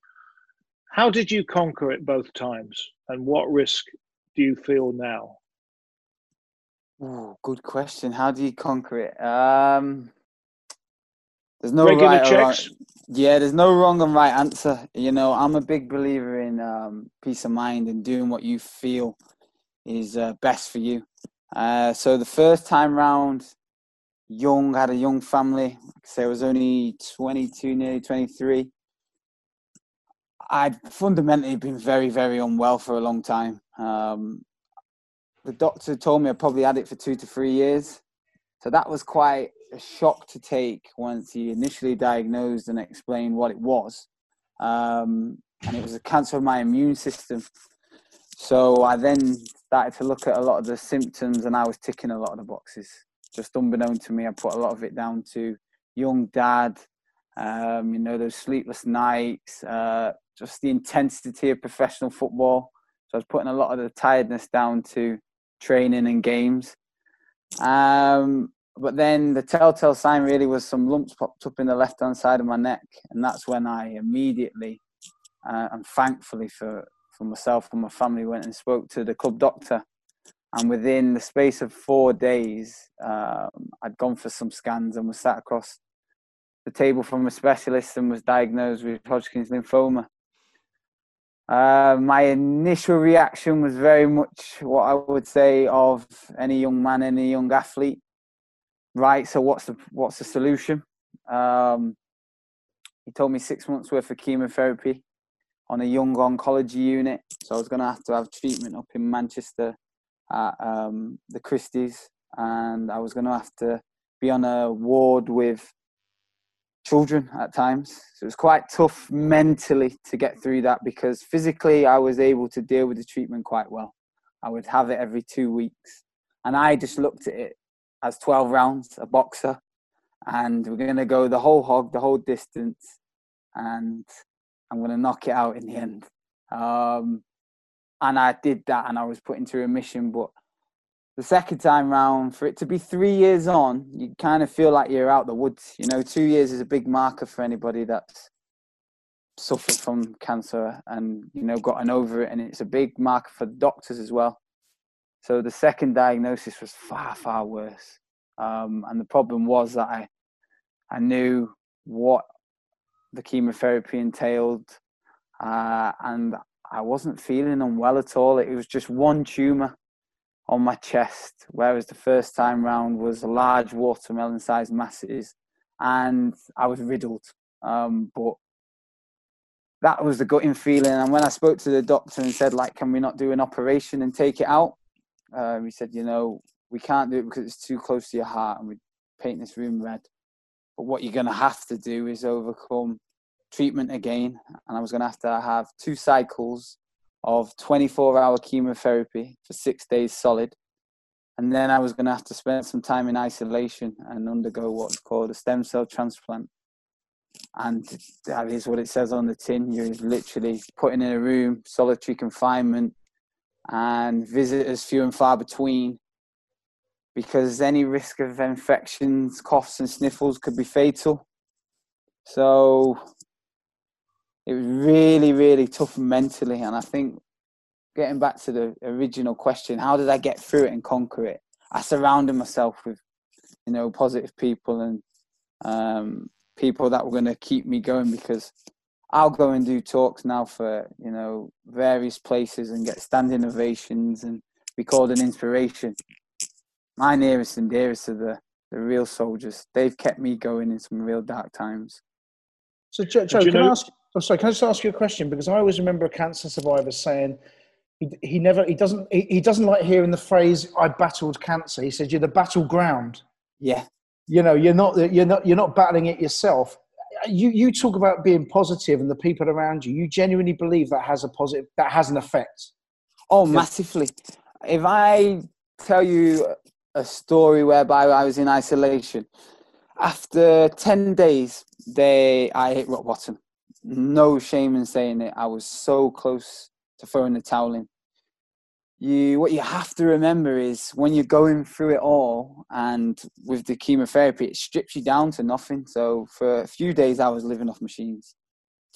How did you conquer it both times, and what risk do you feel now? Ooh, good question. How do you conquer it? Um, There's no Regular right or wrong. checks. Yeah, there's no wrong and right answer. You know, I'm a big believer in um, peace of mind and doing what you feel is uh, best for you. Uh, so the first time round, young, had a young family. Like I I was only 22, nearly 23. I'd fundamentally been very, very unwell for a long time. Um, the doctor told me I probably had it for two to three years. So that was quite a shock to take once he initially diagnosed and explained what it was. Um, and it was a cancer of my immune system. So I then started to look at a lot of the symptoms and I was ticking a lot of the boxes. Just unbeknown to me, I put a lot of it down to young dad, um, you know, those sleepless nights, uh, just the intensity of professional football. So I was putting a lot of the tiredness down to training and games. Um, but then the telltale sign really was some lumps popped up in the left hand side of my neck, and that's when I immediately uh, and thankfully for for myself and my family went and spoke to the club doctor. And within the space of four days, um, I'd gone for some scans and was sat across the table from a specialist and was diagnosed with Hodgkin's lymphoma. Uh, my initial reaction was very much what I would say of any young man, any young athlete. Right. So what's the what's the solution? Um, he told me six months worth of chemotherapy on a young oncology unit. So I was going to have to have treatment up in Manchester at um, the Christie's, and I was going to have to be on a ward with children at times. So it was quite tough mentally to get through that because physically I was able to deal with the treatment quite well. I would have it every two weeks. And I just looked at it as 12 rounds, a boxer, and we're going to go the whole hog, the whole distance, and I'm going to knock it out in the end. Um, and I did that and I was put into remission. But the second time round, for it to be three years on, you kind of feel like you're out the woods. You know, two years is a big marker for anybody that's suffered from cancer and, you know, gotten over it. And it's a big marker for doctors as well. So the second diagnosis was far, far worse. Um, and the problem was that I, I knew what the chemotherapy entailed, uh, and I wasn't feeling unwell at all. It was just one tumor on my chest, whereas the first time round was large watermelon-sized masses, and I was riddled. Um, but that was the gutting feeling. And when I spoke to the doctor and said, like, can we not do an operation and take it out? Uh, he said, you know, we can't do it because it's too close to your heart, and we paint this room red. But what you're going to have to do is overcome treatment again. And I was going to have to have two cycles of 24 hour chemotherapy for six days solid. And then I was going to have to spend some time in isolation and undergo what's called a stem cell transplant. And that is what it says on the tin. You're literally put in a room, solitary confinement, and visitors few and far between because any risk of infections, coughs, and sniffles could be fatal. So it was really, really tough mentally. And I think getting back to the original question, how did I get through it and conquer it? I surrounded myself with, you know, positive people and um, people that were going to keep me going because I'll go and do talks now for, you know, various places and get standing ovations and be called an inspiration my nearest and dearest are the, the real soldiers. They've kept me going in some real dark times. So, Joe, Joe can know- I ask? Oh, sorry, can I just ask you a question? Because I always remember a cancer survivor saying he, he never, he doesn't, he, he doesn't like hearing the phrase "I battled cancer." He said, "You're the battleground." Yeah, You know, you're not, you're not, you're not battling it yourself. You, you talk about being positive and the people around you. You genuinely believe that has a positive, that has an effect. Oh, massively. If I tell you a story whereby I was in isolation, after 10 days, they I hit rock bottom. No shame in saying it. I was so close to throwing the towel in. You, what you have to remember is when you're going through it all, and with the chemotherapy, it strips you down to nothing. So for a few days, I was living off machines,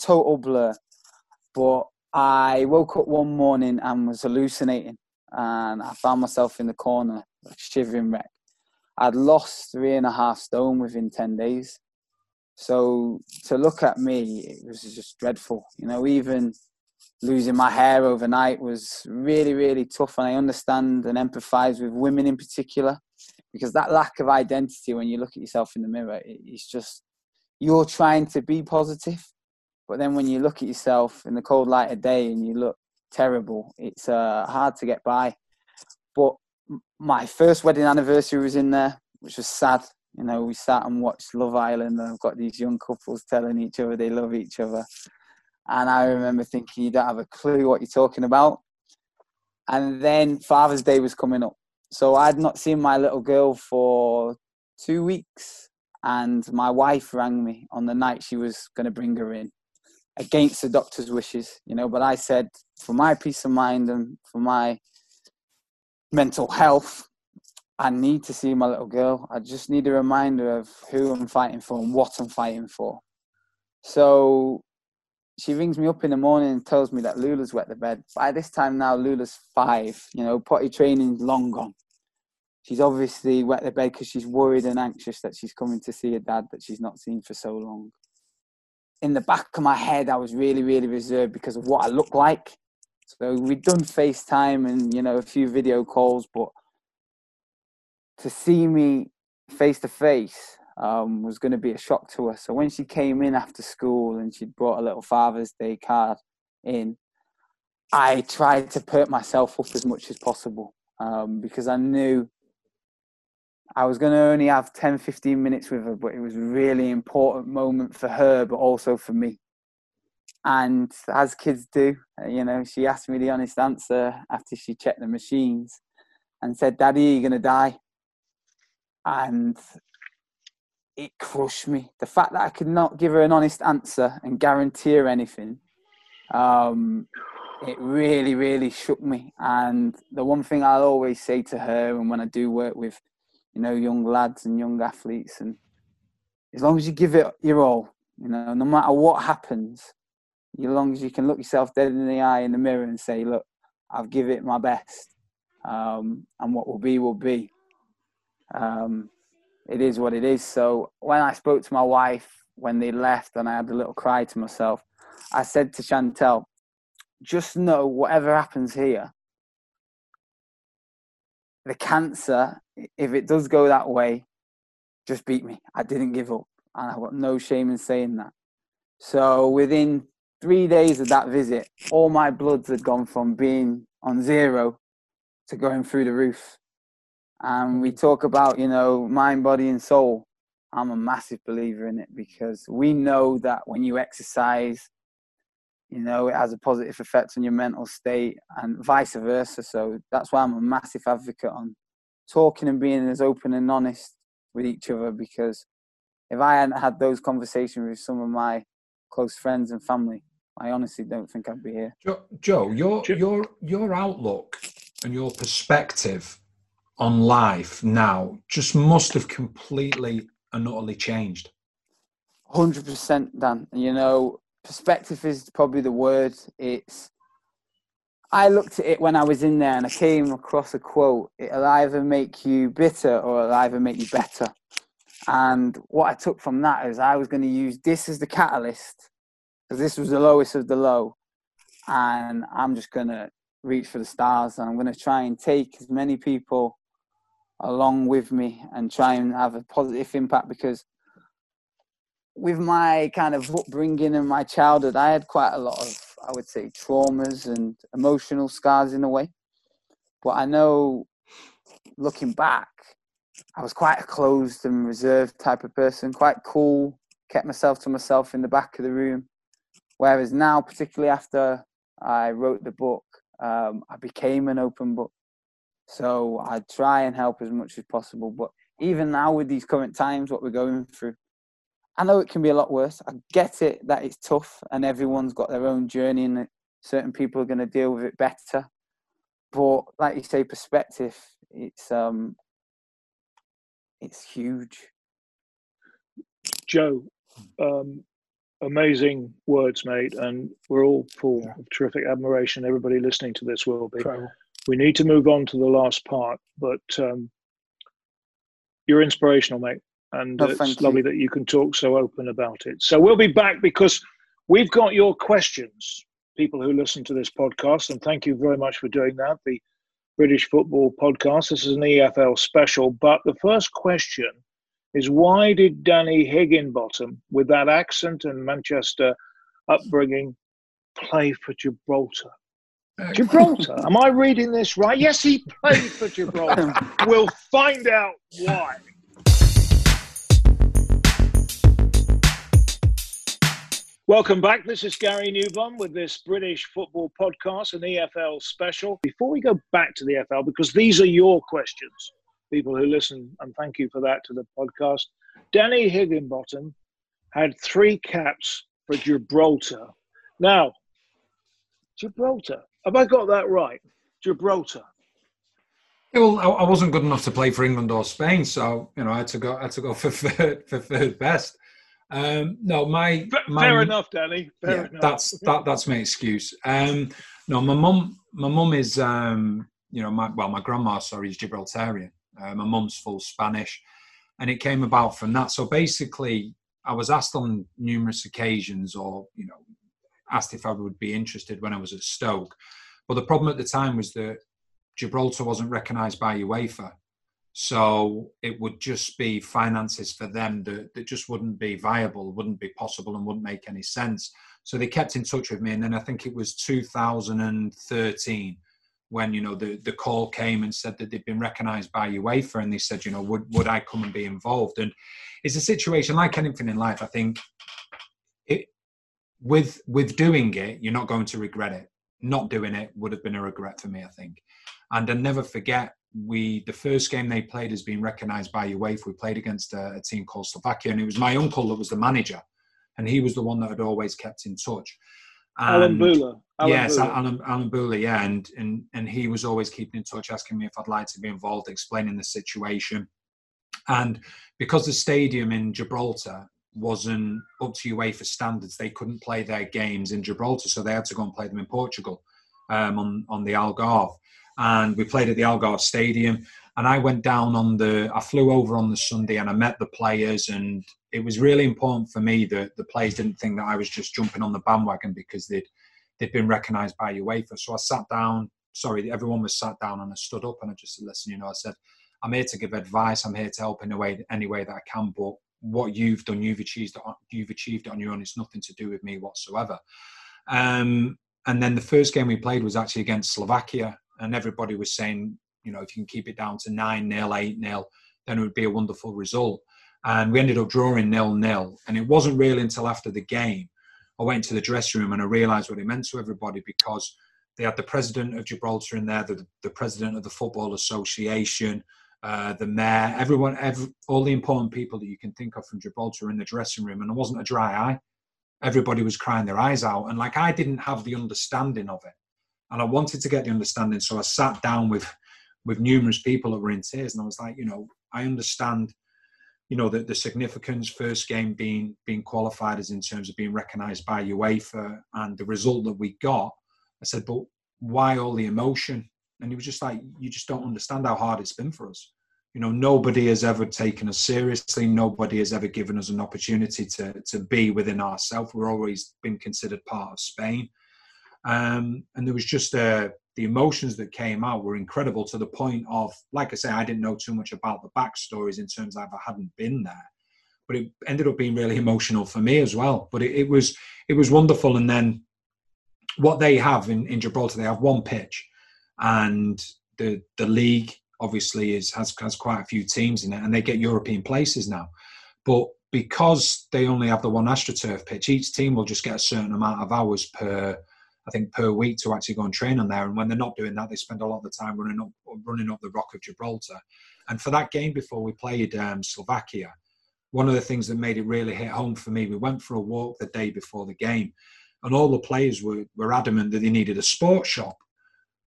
total blur. But I woke up one morning and was hallucinating, and I found myself in the corner, shivering wreck. I'd lost three and a half stone within 10 days. So to look at me, it was just dreadful. You know, even losing my hair overnight was really, really tough. And I understand and empathize with women in particular because that lack of identity when you look at yourself in the mirror, it's just you're trying to be positive, but then when you look at yourself in the cold light of day and you look terrible, it's uh, hard to get by. But my first wedding anniversary was in there, which was sad. You know, we sat and watched Love Island, and I've got these young couples telling each other they love each other. And I remember thinking, you don't have a clue what you're talking about. And then Father's Day was coming up. So I'd not seen my little girl for two weeks. And my wife rang me on the night she was going to bring her in against the doctor's wishes, you know. But I said, for my peace of mind and for my mental health, I need to see my little girl. I just need a reminder of who I'm fighting for and what I'm fighting for. So she rings me up in the morning and tells me that Lula's wet the bed. By this time now, Lula's five. You know, potty training's long gone. She's obviously wet the bed because she's worried and anxious that she's coming to see a dad that she's not seen for so long. In the back of my head, I was really, really reserved because of what I look like. So we'd done FaceTime and you know a few video calls, but to see me face to face um, was going to be a shock to her. So when she came in after school and she'd brought a little Father's Day card in, I tried to perk myself up as much as possible um, because I knew I was going to only have 10, 15 minutes with her, but it was a really important moment for her, but also for me. And as kids do, you know, she asked me the honest answer after she checked the machines and said, Daddy, are you going to die? And it crushed me. The fact that I could not give her an honest answer and guarantee her anything, um, it really, really shook me. And the one thing I'll always say to her, and when I do work with, you know, young lads and young athletes, and as long as you give it your all, you know, no matter what happens, as long as you can look yourself dead in the eye in the mirror and say, look, I've give it my best, um, and what will be will be. Um, it is what it is. So when I spoke to my wife when they left and I had a little cry to myself, I said to Chantel, just know whatever happens here, the cancer, if it does go that way, just beat me. I didn't give up. And I've got no shame in saying that. So within three days of that visit, all my bloods had gone from being on zero to going through the roof and we talk about you know mind body and soul. I'm a massive believer in it because we know that when you exercise you know it has a positive effect on your mental state and vice versa. So that's why i'm a massive advocate on talking and being as open and honest with each other because if i hadn't had those conversations with some of my close friends and family i honestly don't think i'd be here. Joe, joe your your your outlook and your perspective on life now just must have completely and utterly changed. 100% Dan. You know, perspective is probably the word. It's, I looked at it when I was in there and I came across a quote it'll either make you bitter or it'll either make you better. And what I took from that is I was going to use this as the catalyst because this was the lowest of the low. And I'm just going to reach for the stars and I'm going to try and take as many people along with me and try and have a positive impact because with my kind of upbringing and my childhood, I had quite a lot of, I would say, traumas and emotional scars in a way. But I know looking back, I was quite a closed and reserved type of person, quite cool, kept myself to myself in the back of the room. Whereas now, particularly after I wrote the book, um, I became an open book. So I try and help as much as possible. But even now, with these current times, what we're going through, I know it can be a lot worse. I get it that it's tough and everyone's got their own journey and certain people are going to deal with it better. But like you say, perspective, it's um, it's huge. Joe, um, amazing words, mate, and we're all full yeah. of terrific admiration. Everybody listening to this will be. Incredible we need to move on to the last part, but um, you're inspirational, mate. and no, it's lovely that you can talk so open about it. So we'll be back because we've got your questions, people who listen to this podcast, and thank you very much for doing that. The British Football Podcast. This is an EFL special, but the first question is why did Danny Higginbotham, with that accent and Manchester upbringing, play for Gibraltar? Gibraltar. Am I reading this right? Yes, he played for Gibraltar. (laughs) we'll find out why. Welcome back. This is Gary Newbon with this British football podcast, an EFL special. Before we go back to the EFL, because these are your questions, people who listen, and thank you for that to the podcast. Danny Higginbotham had three caps for Gibraltar. Now, Gibraltar, have I got that right? Gibraltar. Yeah, well, I, wasn't good enough to play for England or Spain, so you know I had to go. I had to go (laughs) for third, for third best. Um, no, my, my fair enough, Danny. Fair yeah, enough. that's that. That's my excuse. Um, no, my mum. My mum is, um, you know, my well, my grandma, sorry, is Gibraltarian. Uh, my mum's full Spanish, and it came about from that. So basically, I was asked on numerous occasions, or you know, asked if I would be interested when I was at Stoke. But the problem at the time was that Gibraltar wasn't recognised by UEFA. So it would just be finances for them that, that just wouldn't be viable, wouldn't be possible, and wouldn't make any sense. So they kept in touch with me. And then I think it was 2013 when, you know, the, the call came and said that they'd been recognised by UEFA. And they said, you know, would, would I come and be involved? And it's a situation like anything in life. I think with with doing it, you're not going to regret it. Not doing it would have been a regret for me, I think. And I never forget we the first game they played has been recognised by UEFA. We played against a, a, team called Slovakia, and it was my uncle that was the manager, and he was the one that had always kept in touch. And, Allen Bula. Allen yes, Bula. Allen, Allen Bula, yeah, and, and and he was always keeping in touch, asking me if I'd like to be involved, explaining the situation. And because the stadium in Gibraltar wasn't up to UEFA standards. They couldn't play their games in Gibraltar, so they had to go and play them in Portugal um, on on the Algarve. And we played at the Algarve Stadium. And I went down on the. I flew over on the Sunday and I met the players, and it was really important for me that the players didn't think that I was just jumping on the bandwagon because they'd they'd been recognised by UEFA. So I sat down. Sorry, everyone was sat down, and I stood up and I just said, "Listen, you know," I said, "I'm here to give advice. I'm here to help in a way, any way that I can, but what you've done, you've achieved it. You've achieved it on your own. It's nothing to do with me whatsoever. Um, and then the first game we played was actually against Slovakia, and everybody was saying, you know, if you can keep it down to nine nil, eight nil, then it would be a wonderful result. And we ended up drawing nil nil. And it wasn't really until after the game I went to the dressing room and I realised what it meant to everybody because they had the president of Gibraltar in there, the, the president of the Football Association, uh, the mayor, everyone, every, all the important people that you can think of from Gibraltar in the dressing room, and there wasn't a dry eye. Everybody was crying their eyes out, and like I didn't have the understanding of it, and I wanted to get the understanding, so I sat down with with numerous people that were in tears, and I was like, you know, I understand, you know, the, the significance first game being being qualified as in terms of being recognised by UEFA and the result that we got. I said, but why all the emotion? And he was just like, you just don't understand how hard it's been for us. You know, nobody has ever taken us seriously. Nobody has ever given us an opportunity to, to be within ourselves. We're always been considered part of Spain. Um, and there was just uh, the emotions that came out were incredible to the point of, like I say, I didn't know too much about the backstories in terms of I hadn't been there, but it ended up being really emotional for me as well. But it, it was it was wonderful. And then what they have in, in Gibraltar, they have one pitch, and the the league obviously is has has quite a few teams in it, and they get European places now. But because they only have the one AstroTurf pitch, each team will just get a certain amount of hours per, I think, per week to actually go and train on there. And when they're not doing that, they spend a lot of the time running up running up the Rock of Gibraltar. And for that game before we played um, Slovakia, one of the things that made it really hit home for me, we went for a walk the day before the game, and all the players were, were adamant that they needed a sports shop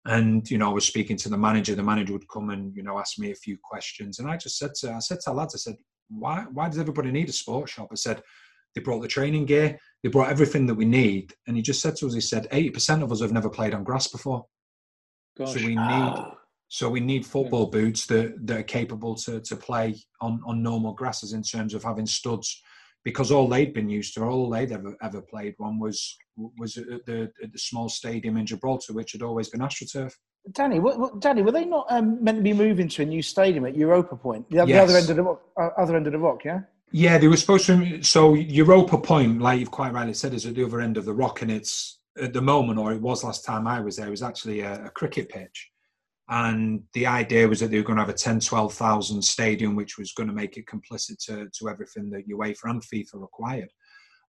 and you know, I was speaking to the manager. The manager would come and you know ask me a few questions, and I just said to I said to lads, I said, why why does everybody need a sports shop? I said, they brought the training gear, they brought everything that we need, and he just said to us, he said, eighty percent of us have never played on grass before, Gosh. so we need So we need football boots that, that are capable to, to play on, on normal grasses in terms of having studs, because all they'd been used to, all they'd ever ever played one was was at the, at the small stadium in Gibraltar, which had always been AstroTurf. Danny, what, what, Danny, were they not um, meant to be moving to a new stadium at Europa Point, the, yes. the other end of the uh, other end of the rock? Yeah. Yeah, they were supposed to. So Europa Point, like you've quite rightly said, is at the other end of the rock, and it's at the moment, or it was last time I was there, it was actually a, a cricket pitch. And the idea was that they were going to have a 10, 12,000 stadium, which was going to make it complicit to, to everything that UEFA and FIFA required.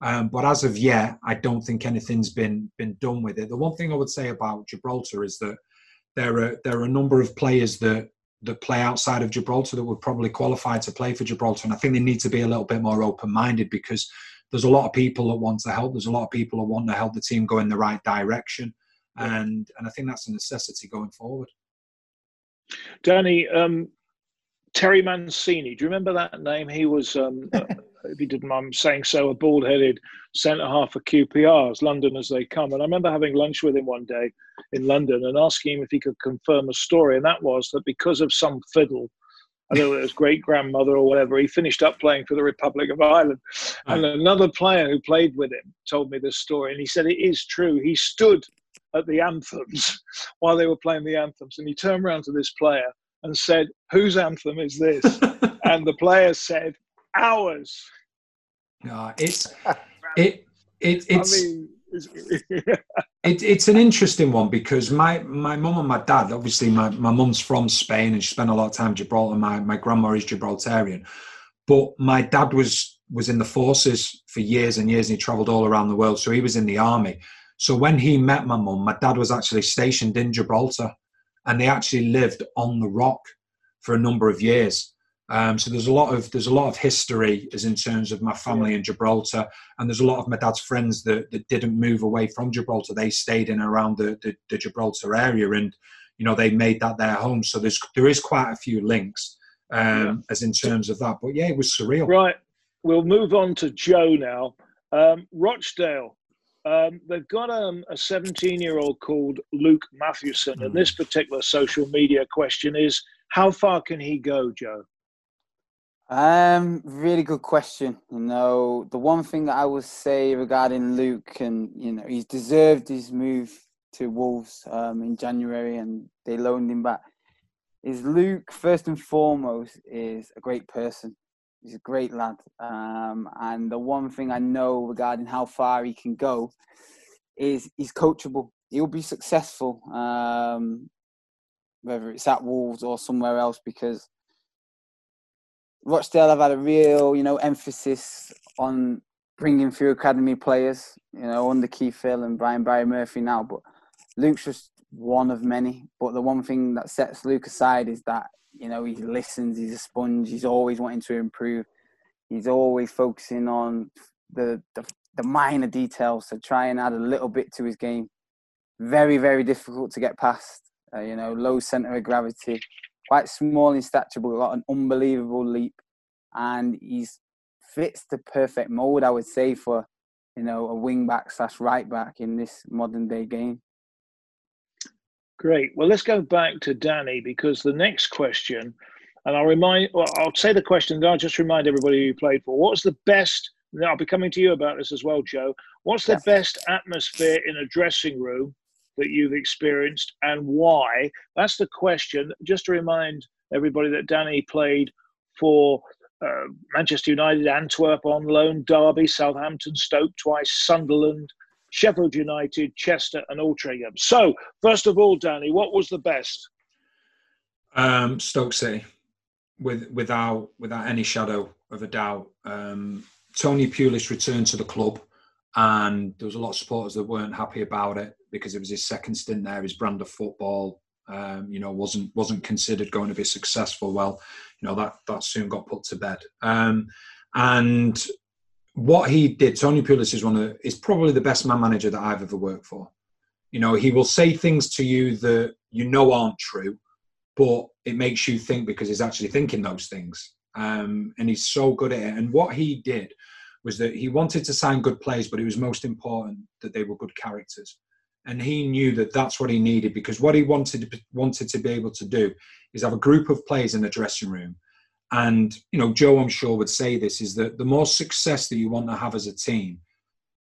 Um, but as of yet, I don't think anything's been been done with it. The one thing I would say about Gibraltar is that there are there are a number of players that that play outside of Gibraltar that would probably qualify to play for Gibraltar, and I think they need to be a little bit more open minded because there's a lot of people that want to help. There's a lot of people that want to help the team go in the right direction, and and I think that's a necessity going forward. Danny, um, Terry Mancini, do you remember that name? He was, um, (laughs) if he didn't mind saying so, a bald headed centre half for QPR, as London as they come. And I remember having lunch with him one day in London and asking him if he could confirm a story. And that was that because of some fiddle, I don't know it was great grandmother or whatever, he finished up playing for the Republic of Ireland. And another player who played with him told me this story. And he said it is true. He stood at the anthems (laughs) while they were playing the anthems. And he turned around to this player and said, Whose anthem is this? (laughs) and the player said, Ours. No, it's (laughs) it, it it's I mean, it's, it, it's an interesting one because my my mum and my dad, obviously my, my mum's from Spain and she spent a lot of time in Gibraltar. My my grandma is Gibraltarian. But my dad was was in the forces for years and years and he travelled all around the world. So he was in the army. So when he met my mum, my dad was actually stationed in Gibraltar and they actually lived on the rock for a number of years. Um, so there's a lot of there's a lot of history as in terms of my family in Gibraltar, and there's a lot of my dad's friends that, that didn't move away from Gibraltar. They stayed in around the, the, the Gibraltar area, and you know they made that their home. So there's there is quite a few links um, Yeah. as in terms of that. But yeah, it was surreal. Right. We'll move on to Joe now. Um, Rochdale. Um, they've got um, a 17 year old called Luke Matheson. And this particular social media question is how far can he go, Joe? Um, really good question. You know, the one thing that I would say regarding Luke, and you know, he's deserved his move to Wolves um, in January, and they loaned him back. Is Luke first and foremost is a great person. He's a great lad, um, and the one thing I know regarding how far he can go is he's coachable. He'll be successful, um, whether it's at Wolves or somewhere else, because Rochdale have had a real, you know, emphasis on bringing through academy players, you know, under Keith Hill and Brian Barry Murphy now. But Luke's just one of many. But the one thing that sets Luke aside is that, you know, he listens, he's a sponge, he's always wanting to improve. He's always focusing on the, the, the minor details to try and add a little bit to his game. Very, very difficult to get past. Uh, you know, low centre of gravity, quite small in stature, but got an unbelievable leap, and he's fits the perfect mold, I would say, for you know a wing back slash right back in this modern day game. Great. Well, let's go back to Danny because the next question, and I'll remind, well, I'll say the question, then I'll just remind everybody who you played for. What's the best? and I'll be coming to you about this as well, Joe. What's the Yes. best atmosphere in a dressing room that you've experienced and why? That's the question. Just to remind everybody that Danny played for uh, Manchester United, Antwerp on loan, Derby, Southampton, Stoke twice, Sunderland, Sheffield United, Chester, and Altrincham. So, first of all, Danny, what was the best? Um, Stoke City, with without without any shadow of a doubt. Um, Tony Pulis returned to the club, and there was a lot of supporters that weren't happy about it because it was his second stint there. His brand of football, um, you know, wasn't wasn't considered going to be successful. Well, you know that that soon got put to bed. Um, and what he did, Tony Pulis is one of is probably the best man manager that I've ever worked for. You know, he will say things to you that you know aren't true, but it makes you think because he's actually thinking those things. Um, and he's so good at it. And what he did was that he wanted to sign good players, but it was most important that they were good characters. and he knew that that's what he needed because what he wanted wanted to be able to do is have a group of players in the dressing room and you know joe i'm sure would say this is that the more success that you want to have as a team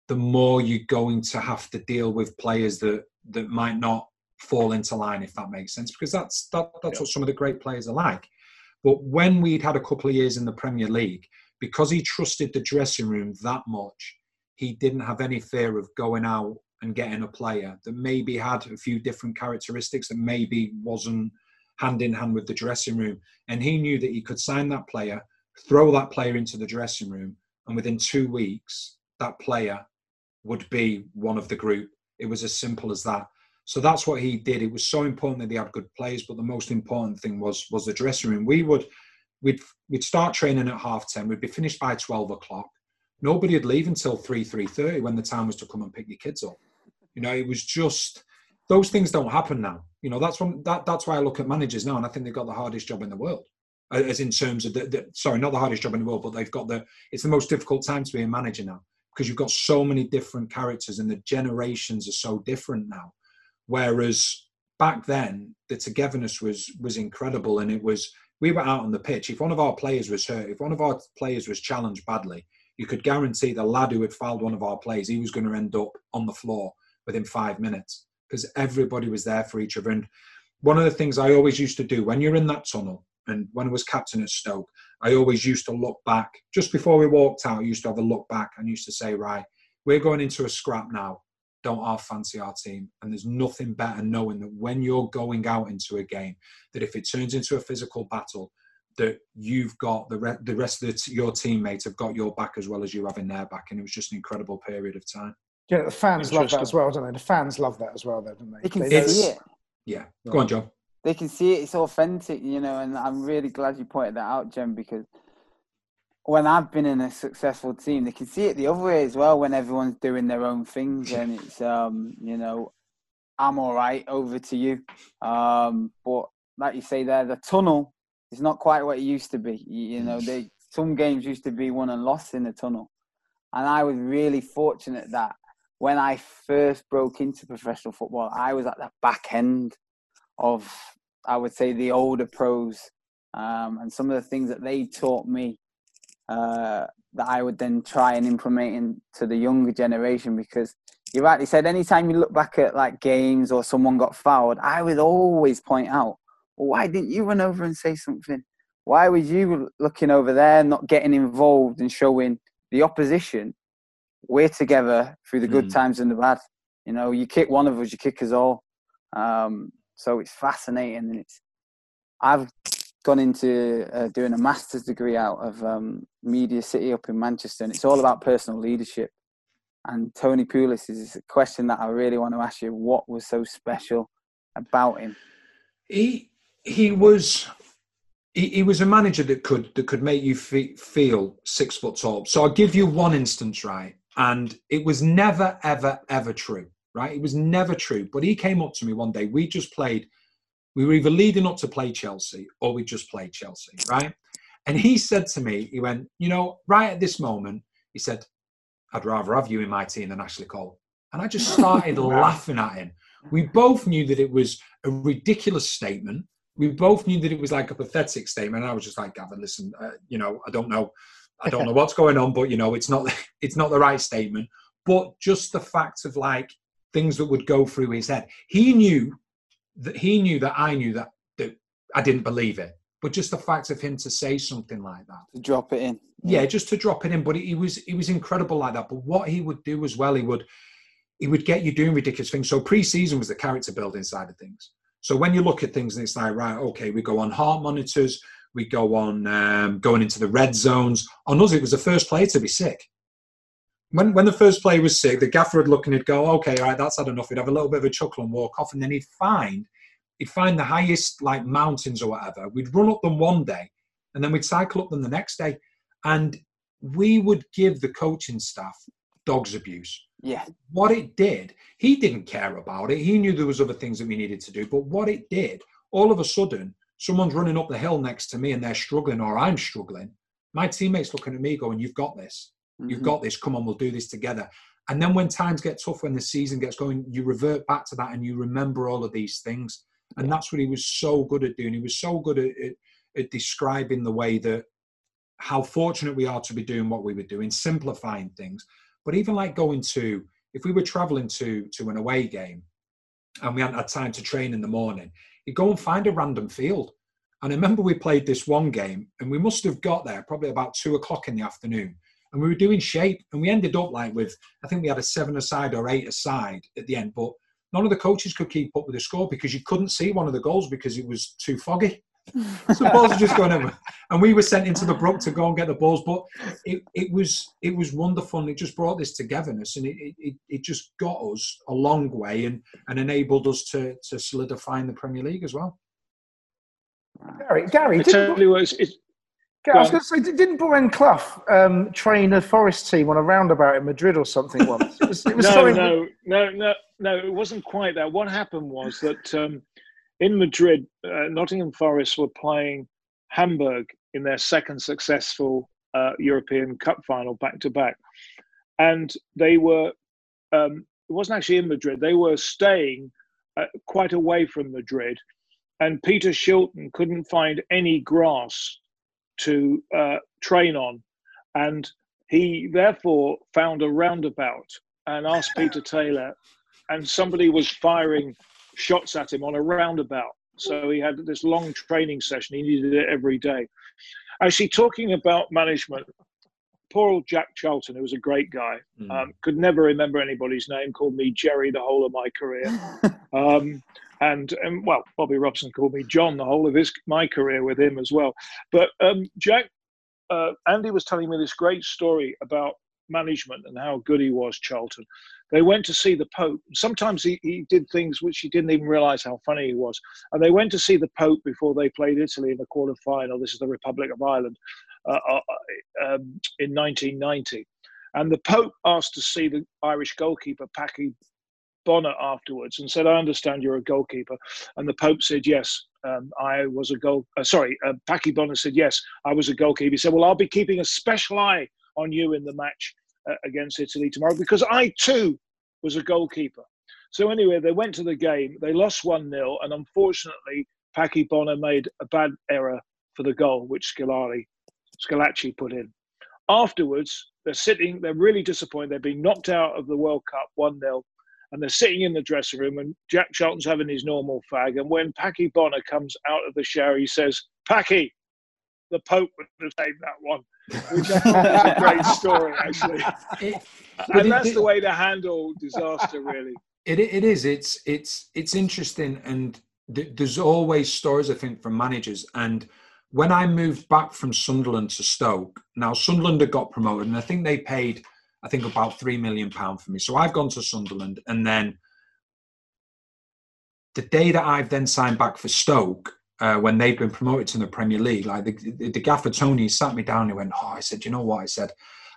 the more you're going to have to deal with players that that might not fall into line if that makes sense because that's that, that's yeah. what some of the great players are like but when we'd had a couple of years in the premier league because he trusted the dressing room that much he didn't have any fear of going out and getting a player that maybe had a few different characteristics that maybe wasn't hand in hand with the dressing room. And he knew that he could sign that player, throw that player into the dressing room, and within two weeks, that player would be one of the group. It was as simple as that. So that's what he did. It was so important that they had good players, but the most important thing was was the dressing room. We would we'd we'd start training at half ten. We'd be finished by twelve o'clock. Nobody would leave until three three thirty when the time was to come and pick your kids up. You know, it was just those things don't happen now. You know, that's that that's why I look at managers now, and I think they've got the hardest job in the world. As in terms of the, the sorry, not the hardest job in the world, but they've got the it's the most difficult time to be a manager now because you've got so many different characters and the generations are so different now. Whereas back then, the togetherness was was incredible, and it was we were out on the pitch. If one of our players was hurt, if one of our players was challenged badly, you could guarantee the lad who had fouled one of our players, he was going to end up on the floor within five minutes because everybody was there for each other. And one of the things I always used to do when you're in that tunnel, and when I was captain at Stoke, I always used to look back. Just before we walked out, I used to have a look back and used to say, right, we're going into a scrap now. Don't half fancy our team. And there's nothing better knowing that when you're going out into a game, that if it turns into a physical battle, that you've got the, re- the rest of the t- your teammates have got your back as well as you have in their back. And it was just an incredible period of time. Yeah, the fans love that as well, don't they? The fans love that as well, though, don't they? They can they, see it. Yeah, go on, John. They can see it. It's authentic, you know, and I'm really glad you pointed that out, Jem, because when I've been in a successful team, they can see it the other way as well. When everyone's doing their own things, (laughs) and it's um, you know, I'm all right, over to you. Um, but like you say there, the tunnel is not quite what it used to be. You, you know, they some games used to be won and lost in the tunnel, and I was really fortunate that when I first broke into professional football, I was at the back end of, I would say, the older pros. Um, and some of the things that they taught me uh, that I would then try and implement into the younger generation because you rightly said anytime you look back at like games or someone got fouled, I would always point out, well, why didn't you run over and say something? Why was you looking over there, not getting involved and showing the opposition we're together through the good mm. times and the bad. You know, you kick one of us, you kick us all. Um, so it's fascinating, and it's. I've gone into uh, doing a master's degree out of um, Media City up in Manchester, and it's all about personal leadership. And Tony Pulis is a question that I really want to ask you: What was so special about him? He he was he, he, was a manager that could that could make you feel six foot tall. So I'll give you one instance, right? And it was never, ever, ever true, right? It was never true. But he came up to me one day. We just played, we were either leading up to play Chelsea or we just played Chelsea, right? And he said to me, he went, you know, right at this moment, he said, I'd rather have you in my team than Ashley Cole. And I just started (laughs) laughing at him. We both knew that it was a ridiculous statement. We both knew that it was like a pathetic statement. And I was just like, Gavin, listen, uh, you know, I don't know I don't know what's going on, but you know, it's not (laughs) it's not the right statement. But just the fact of like things that would go through his head. He knew that he knew that I knew that that I didn't believe it. But just the fact of him to say something like that. To drop it in. Yeah, just to drop it in. But he was he was incredible like that. But what he would do as well, he would he would get you doing ridiculous things. So pre-season was the character building side of things. So when you look at things and it's like, right, okay, we go on heart monitors, we go on um, going into the red zones. On us, it was the first player to be sick. When, when the first player was sick, the gaffer would look and he'd go, okay, all right, that's had enough. He'd have a little bit of a chuckle and walk off. And then he'd find, he'd find the highest like mountains or whatever. We'd run up them one day and then we'd cycle up them the next day. And we would give the coaching staff dog's abuse. Yeah. What it did, he didn't care about it. He knew there was other things that we needed to do. But what it did, all of a sudden, someone's running up the hill next to me and they're struggling or I'm struggling, my teammates looking at me going, You've got this. You've mm-hmm. got this. Come on, we'll do this together. And then when times get tough, when the season gets going, you revert back to that and you remember all of these things. And that's what he was so good at doing. He was so good at, at, at describing the way that how fortunate we are to be doing what we were doing, simplifying things. But even like going to, if we were traveling to to an away game and we hadn't had time to train in the morning, you'd go and find a random field. And I remember we played this one game and we must have got there probably about two o'clock in the afternoon. And we were doing shape and we ended up like with, I think we had a seven aside or eight aside at the end. But none of the coaches could keep up with the score because you couldn't see one of the goals because it was too foggy so balls are just going over, and we were sent into the brook to go and get the balls. But it, it was it was wonderful, and it just brought this togetherness, and it, it, it just got us a long way, and, and enabled us to to solidify in the Premier League as well. Gary, Gary, didn't, you what, it's, it's, Gary I was going to say, didn't Brian Clough um, train a Forest team on a roundabout in Madrid or something once? It was, it was (laughs) no, no, no, no, no. It wasn't quite that. What happened was that. Um, in Madrid, uh, Nottingham Forest were playing Hamburg in their second successful uh, European Cup final back to back. And they were, um, it wasn't actually in Madrid, they were staying uh, quite away from Madrid. And Peter Shilton couldn't find any grass to uh, train on. And he therefore found a roundabout and asked Peter Taylor, and somebody was firing shots at him on a roundabout. So he had this long training session. He needed it every day. Actually, talking about management, poor old Jack Charlton, who was a great guy, mm. um, could never remember anybody's name, called me Jerry the whole of my career. (laughs) um, and, and, well, Bobby Robson called me John the whole of his my career with him as well. But um, Jack, uh, Andy was telling me this great story about management and how good he was, Charlton. They went to see the Pope. Sometimes he, he did things which he didn't even realize how funny he was. And they went to see the Pope before they played Italy in the quarter final. This is the Republic of Ireland uh, uh, um, in 1990. And the Pope asked to see the Irish goalkeeper, Paddy Bonner, afterwards and said, I understand you're a goalkeeper. And the Pope said, Yes, um, I was a goal. Uh, sorry, uh, Packie Bonner said, Yes, I was a goalkeeper. He said, Well, I'll be keeping a special eye on you in the match uh, Uh, against Italy tomorrow because I too was a goalkeeper. So anyway, they went to the game. They lost one 0 and unfortunately, Packie Bonner made a bad error for the goal, which Scolari, Schillaci put in. Afterwards, they're sitting. They're really disappointed. They've been knocked out of the World Cup one 0 and they're sitting in the dressing room, and Jack Charlton's having his normal fag. And when Packie Bonner comes out of the shower, he says, "Packie, the Pope would have saved that one." (laughs) which is a great story, actually. It, and that's it, the way to handle disaster, really. It, it is. It's it's it's interesting, and th- there's always stories I think from managers. And when I moved back from Sunderland to Stoke, now Sunderland had got promoted, and I think they paid, I think about three million pound for me. So I've gone to Sunderland, and then the day that I've then signed back for Stoke, uh, when they've been promoted to the Premier League, like the, the, the gaffer Tony sat me down and he went, "Oh, I said, you know what?" I said,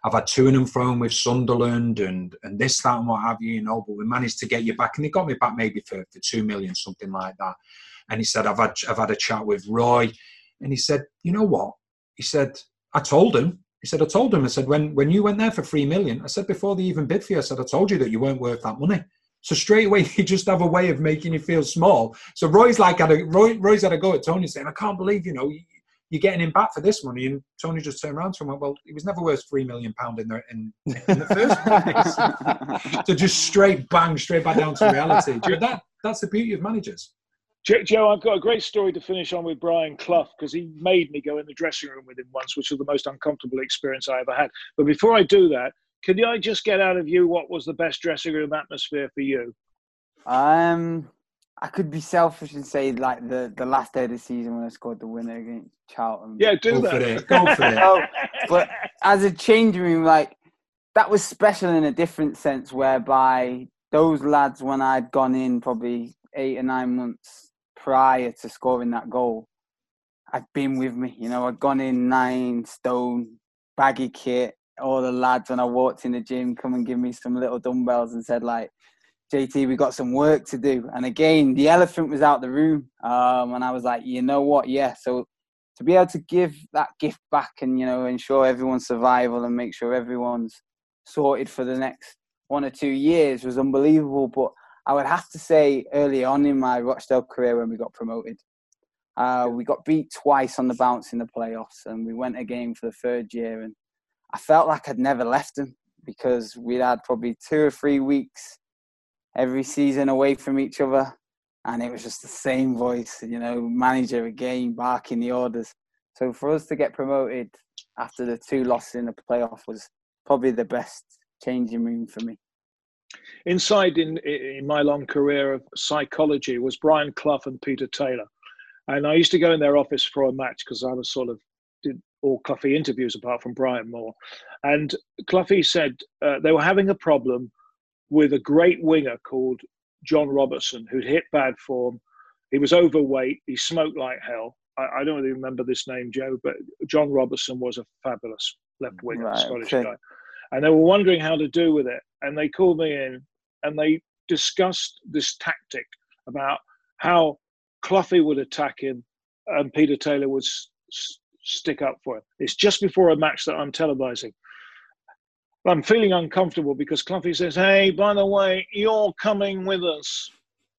"I've had two and fro with Sunderland and and this, that, and what have you, you know, but we managed to get you back, and they got me back maybe for, for two million, something like that." And he said, "I've had I've had a chat with Roy," and he said, "You know what?" He said, "I told him." He said, "I told him." I said, "When when you went there for three million, I said before they even bid for you, I said I told you that you weren't worth that money." So straight away, (laughs) you just have a way of making you feel small. So Roy's like, had a, Roy, Roy's had a go at Tony saying, I can't believe, you know, you're getting him back for this money. And Tony just turned around to him and went, well, he was never worth three million pound in the, in, in the first place. (laughs) so just straight bang, straight back down to reality. But that, that's the beauty of managers. Joe, I've got a great story to finish on with Brian Clough because he made me go in the dressing room with him once, which was the most uncomfortable experience I ever had. But before I do that, can I just get out of you what was the best dressing room atmosphere for you? Um, I could be selfish and say like the, the last day of the season when I scored the winner against Charlton. Yeah, do Go that. For it. Go for it. (laughs) oh, but as a changing room, like that was special in a different sense, whereby those lads, when I'd gone in probably eight or nine months prior to scoring that goal, I'd been with me. You know, I'd gone in nine stone, baggy kit, all the lads when I walked in the gym come and give me some little dumbbells and said like, JT, we got some work to do. And again, the elephant was out the room, um, and I was like, you know what? Yeah. So to be able to give that gift back and you know ensure everyone's survival and make sure everyone's sorted for the next one or two years was unbelievable. But I would have to say early on in my Rochdale career when we got promoted, uh, we got beat twice on the bounce in the playoffs, and we went again for the third year. And I felt like I'd never left them because we'd had probably two or three weeks every season away from each other, and it was just the same voice, you know, manager again barking the orders. So for us to get promoted after the two losses in the playoff was probably the best changing room for me. Inside in in my long career of psychology was Brian Clough and Peter Taylor, and I used to go in their office for a match because I was sort of all Cloughie interviews apart from Brian Moore, and Cloughie said uh, they were having a problem with a great winger called John Robertson who'd hit bad form. He was overweight. He smoked like hell. I, I don't really remember this name, Joe, but John Robertson was a fabulous left winger, right, Scottish okay. guy. And they were wondering how to do with it. And they called me in and they discussed this tactic about how Cloughie would attack him and Peter Taylor would s- stick up for him. It's just before a match that I'm televising. I'm feeling uncomfortable because Cloughie says, "Hey, by the way, you're coming with us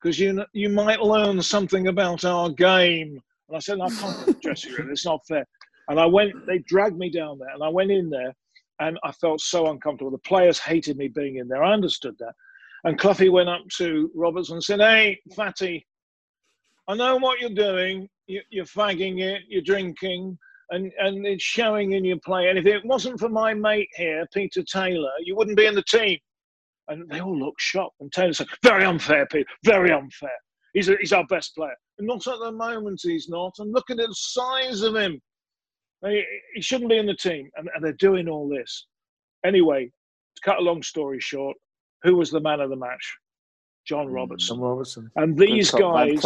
because you you might learn something about our game." And I said, "I can't dressing room. It's not fair." And I went. They dragged me down there, and I went in there, and I felt so uncomfortable. The players hated me being in there. I understood that. And Cloughie went up to Roberts and said, "Hey, Fatty, I know what you're doing. You're fagging it. You're drinking." And, and it's showing in your play. And if it wasn't for my mate here, Peter Taylor, you wouldn't be in the team. And they all looked shocked. And Taylor said, Very unfair, Peter, very unfair. He's, a, he's our best player. And not at the moment, he's not. And look at the size of him. He, he shouldn't be in the team. And, and they're doing all this. Anyway, to cut a long story short, who was the man of the match? John mm, Robertson. John Robertson. And these guys,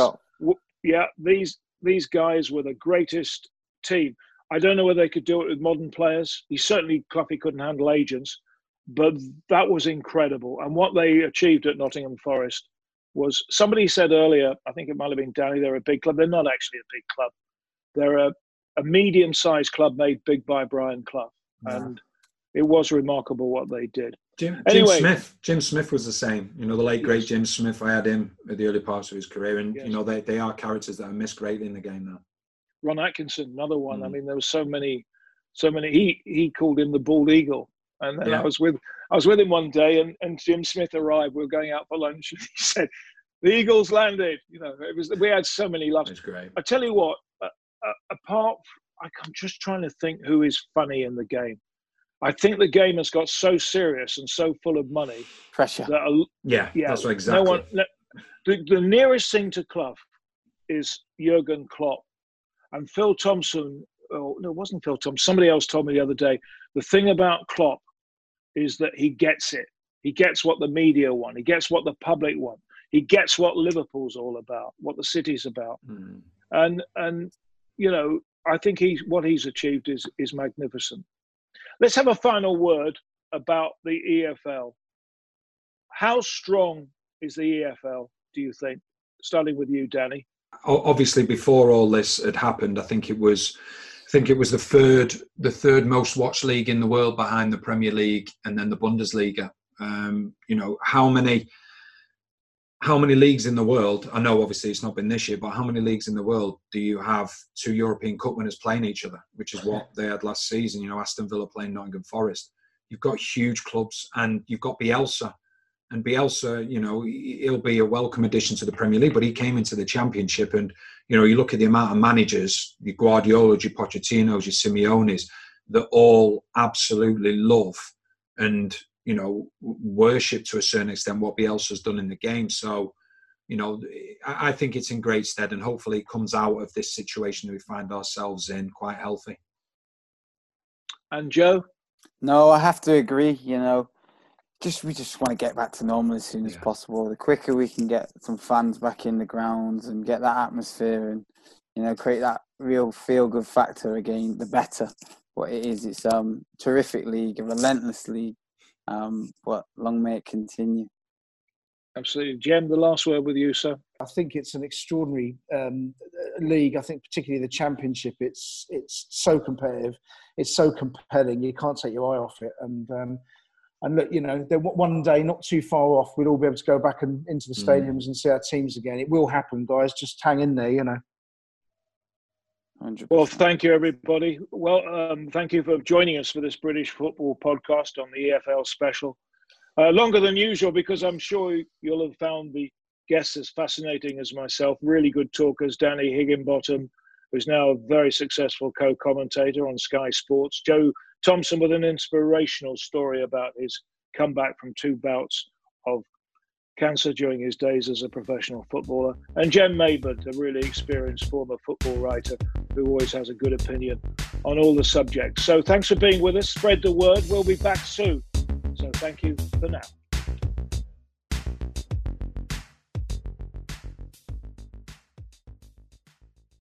yeah, these these guys were the greatest team. I don't know whether they could do it with modern players. He certainly Cloughie couldn't handle agents, but that was incredible. And what they achieved at Nottingham Forest was somebody said earlier, I think it might have been Danny, they're a big club. They're not actually a big club. They're a, a medium sized club made big by Brian Clough. Yeah. And it was remarkable what they did. Jim, anyway, Smith. Jim Smith was the same. You know, the late great Jim Smith. I had him at the early parts of his career, and yes. you know, they, they are characters that are missed greatly in the game now. Ron Atkinson, another one. Mm. I mean, there was so many, so many. He he called him the bald eagle, and, and yeah. I was with I was with him one day, and, and Jim Smith arrived. We were going out for lunch, and (laughs) he said, "The Eagles landed." You know, it was we had so many laughs. That's great. I tell you what, uh, uh, apart, I'm just trying to think who is funny in the game. I think the game has got so serious and so full of money. Pressure. That a, yeah, yeah, that's exactly. No one, the, the nearest thing to Clough is Jurgen Klopp and Phil Thompson, oh, no, it wasn't Phil Thompson, somebody else told me the other day, the thing about Klopp is that he gets it. He gets what the media want. He gets what the public want. He gets what Liverpool's all about, what the city's about. Mm. And and you know, I think he's what he's achieved is is magnificent. Let's have a final word about the EFL. How strong is the EFL, do you think? Starting with you, Danny obviously before all this had happened, I think it was I think it was the third the third most watched league in the world behind the Premier League and then the Bundesliga. Um, you know how many how many leagues in the world? I know obviously it's not been this year, but how many leagues in the world do you have two European Cup winners playing each other, which is what they had last season? You know, Aston Villa playing Nottingham Forest. You've got huge clubs, and you've got Bielsa, and Bielsa, you know, he'll be a welcome addition to the Premier League, but he came into the Championship, and you know, you look at the amount of managers, your Guardiola, your Pochettinos, your Simeones, that all absolutely love and you know worship to a certain extent what Bielsa's done in the game. So, you know, I think it's in great stead, and hopefully, it comes out of this situation that we find ourselves in quite healthy. And Joe, no, I have to agree. You know, just we just want to get back to normal as soon as yeah. possible. The quicker we can get some fans back in the grounds and get that atmosphere and you know create that real feel good factor again, the better. What it is, it's um terrific league, a relentless league. Um, but long may it continue. Absolutely, Jem. The last word with you, sir. I think it's an extraordinary um, league. I think particularly the championship. It's it's so competitive. It's so compelling. You can't take your eye off it. And um, and look, you know, one day, not too far off, we'll all be able to go back and into the mm. stadiums mm. and see our teams again. It will happen, guys. Just hang in there, you know. 100%. Well, thank you, everybody. Well, um, thank you for joining us for this British football podcast on the EFL special. Uh, longer than usual because I'm sure you'll have found the guests as fascinating as myself. Really good talkers. Danny Higginbotham, who's now a very successful co-commentator on Sky Sports. Joe Thompson with an inspirational story about his comeback from two bouts of cancer during his days as a professional footballer. And Jem Maidment, a really experienced former football writer who always has a good opinion on all the subjects. So thanks for being with us. Spread the word. We'll be back soon. So thank you for now.